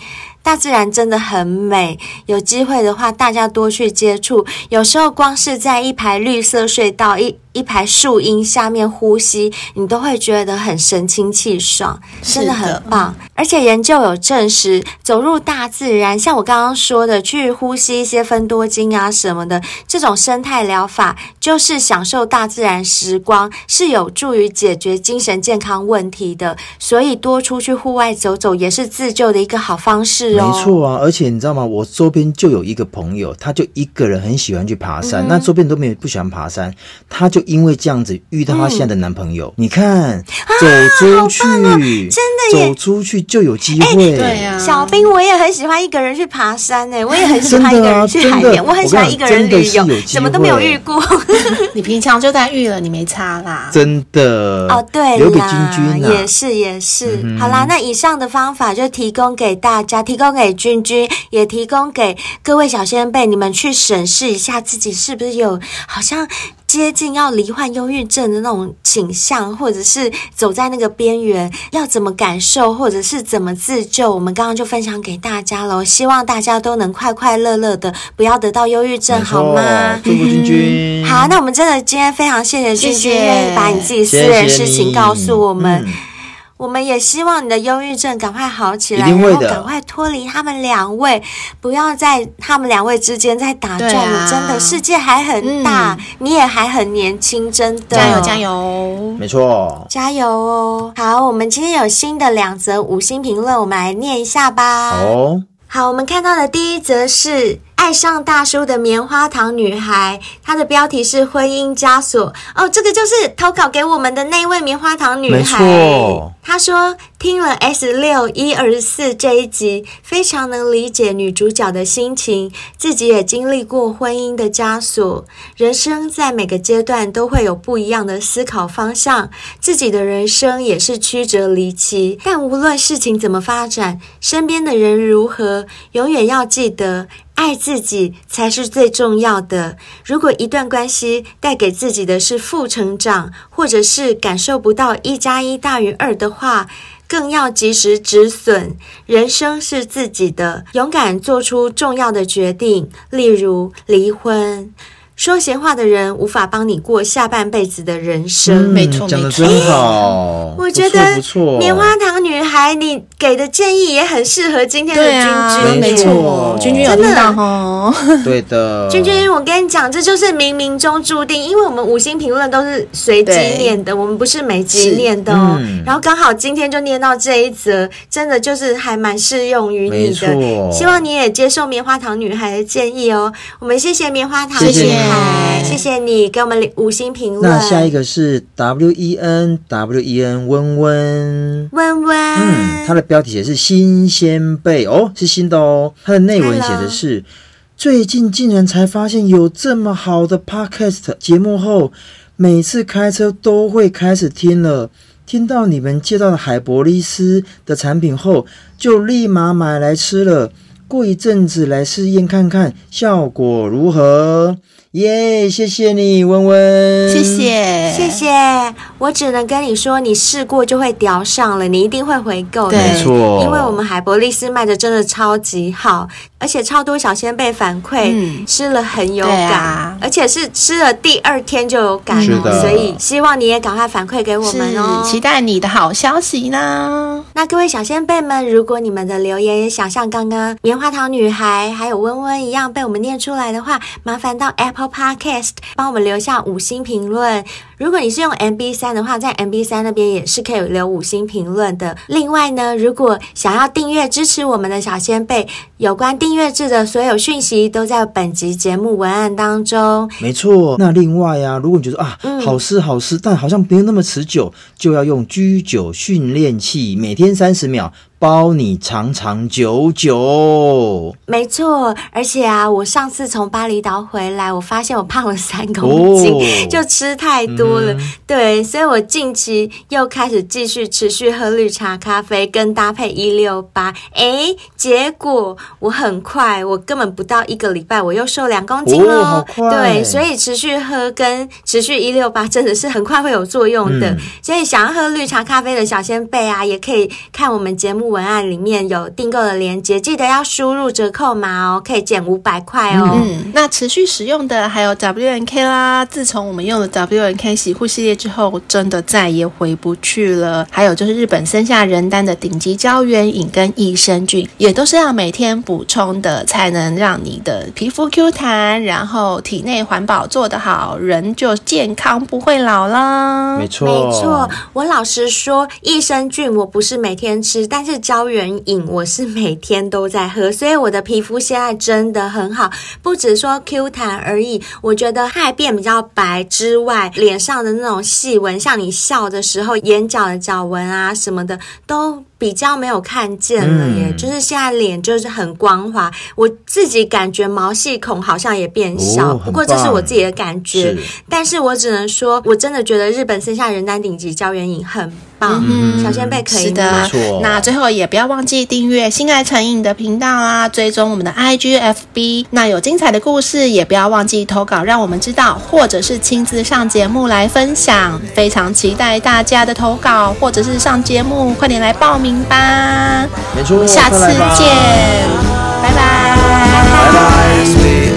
S3: 大自然真的很美，有机会的话，大家多去接触。有时候光是在一排绿色隧道一。一排树荫下面呼吸，你都会觉得很神清气爽，真的很棒。而且研究有证实，走入大自然，像我刚刚说的，去呼吸一些芬多精啊什么的，这种生态疗法，就是享受大自然时光，是有助于解决精神健康问题的。所以多出去户外走走，也是自救的一个好方式哦。
S4: 没错啊，而且你知道吗？我周边就有一个朋友，他就一个人很喜欢去爬山，嗯、那周边都没有不喜欢爬山，他就。因为这样子遇到她现在的男朋友，嗯、你看走出去，啊哦、真的走出去就有机会。
S3: 对呀，小兵，我也很喜欢一个人去爬山 诶，我也很喜欢一个人去海边，啊、我很喜欢一个人旅游，什么都没有遇过。
S2: 你平常就在遇了，你没差啦。
S4: 真的
S3: 哦，对
S4: 留给君君、啊、
S3: 也是也是。嗯、好啦，那以上的方法就提供给大家，提供给君君，也提供给各位小先辈，你们去审视一下自己是不是有好像。接近要罹患忧郁症的那种倾向，或者是走在那个边缘，要怎么感受，或者是怎么自救？我们刚刚就分享给大家了，希望大家都能快快乐乐的，不要得到忧郁症，好吗？
S4: 祝福君君。
S3: 好，那我们真的今天非常谢谢君君愿意把你自己私人事情告诉我们。嗯我们也希望你的忧郁症赶快好起来，然后赶快脱离他们两位，不要在他们两位之间再打转了。啊、真的，世界还很大，嗯、你也还很年轻，真的
S2: 加油加油！
S4: 没错，
S3: 加油哦！好，我们今天有新的两则五星评论，我们来念一下吧。
S4: 好，
S3: 好，我们看到的第一则是。爱上大叔的棉花糖女孩，她的标题是婚姻枷锁哦，这个就是投稿给我们的那位棉花糖女孩。她说听了 S 六一二十四这一集，非常能理解女主角的心情，自己也经历过婚姻的枷锁。人生在每个阶段都会有不一样的思考方向，自己的人生也是曲折离奇。但无论事情怎么发展，身边的人如何，永远要记得。爱自己才是最重要的。如果一段关系带给自己的是负成长，或者是感受不到一加一大于二的话，更要及时止损。人生是自己的，勇敢做出重要的决定，例如离婚。说闲话的人无法帮你过下半辈子的人生。
S2: 嗯、没错，
S4: 讲的真好。
S3: 我觉得
S4: 不错，
S3: 棉花糖女孩，你给的建议也很适合今天的君君。
S2: 啊、没错，君君有听到哦。
S4: 对的，
S3: 君君，我跟你讲，这就是冥冥中注定，因为我们五星评论都是随机念的，我们不是每集念的哦。嗯、然后刚好今天就念到这一则，真的就是还蛮适用于你的。希望你也接受棉花糖女孩的建议哦。我们谢谢棉花糖。谢谢嗨，谢谢你给我们五星评论。
S4: 那下一个是 W E N W E N 温温
S3: 温温，
S4: 嗯，它的标题写是新鲜贝哦，是新的哦。它的内文写的是最近竟然才发现有这么好的 Podcast 节目后，每次开车都会开始听了。听到你们介绍的海博利斯的产品后，就立马买来吃了。过一阵子来试验看看效果如何。耶，yeah, 谢谢你，温温，
S2: 谢谢，
S3: 谢谢。我只能跟你说，你试过就会叼上了，你一定会回购的。
S4: 没错，
S3: 因为我们海博利斯卖的真的超级好，而且超多小仙贝反馈，嗯、吃了很有感，啊、而且是吃了第二天就有感哦。所以希望你也赶快反馈给我们哦，
S2: 期待你的好消息呢。
S3: 那各位小仙贝们，如果你们的留言也想像刚刚棉花糖女孩还有温温一样被我们念出来的话，麻烦到 Apple。Podcast 帮我们留下五星评论。如果你是用 MB 三的话，在 MB 三那边也是可以留五星评论的。另外呢，如果想要订阅支持我们的小仙贝，有关订阅制的所有讯息都在本集节目文案当中。
S4: 没错。那另外啊，如果你觉得啊，嗯、好吃好吃，但好像没有那么持久，就要用居酒训练器，每天三十秒。包你长长久久，没
S3: 错。而且啊，我上次从巴厘岛回来，我发现我胖了三公斤，哦、就吃太多了。嗯、对，所以我近期又开始继续持续喝绿茶咖啡，跟搭配一六八。诶，结果我很快，我根本不到一个礼拜，我又瘦两公斤了。哦、对，所以持续喝跟持续一六八真的是很快会有作用的。嗯、所以想要喝绿茶咖啡的小仙贝啊，也可以看我们节目。文案里面有订购的链接，记得要输入折扣码哦，可以减五百块哦。
S2: 嗯，那持续使用的还有 WNK 啦。自从我们用了 WNK 洗护系列之后，真的再也回不去了。还有就是日本森下仁丹的顶级胶原饮跟益生菌，也都是要每天补充的，才能让你的皮肤 Q 弹，然后体内环保做得好，人就健康不会老啦。
S4: 没错，
S3: 没错。我老实说，益生菌我不是每天吃，但是。胶原饮我是每天都在喝，所以我的皮肤现在真的很好，不止说 Q 弹而已。我觉得它还变比较白之外，脸上的那种细纹，像你笑的时候，眼角的角纹啊什么的都。比较没有看见了耶，嗯、就是现在脸就是很光滑，我自己感觉毛细孔好像也变小，哦、不过这是我自己的感觉。是但是我只能说，我真的觉得日本森下仁丹顶级胶原饮很棒，嗯、小仙贝可以
S2: 是的。那最后也不要忘记订阅心爱成瘾的频道啊，追踪我们的 IGFB。那有精彩的故事也不要忘记投稿，让我们知道，或者是亲自上节目来分享。非常期待大家的投稿，或者是上节目，快点来报名。吧。
S4: 我们
S2: 下次见，拜拜，拜拜。Sweet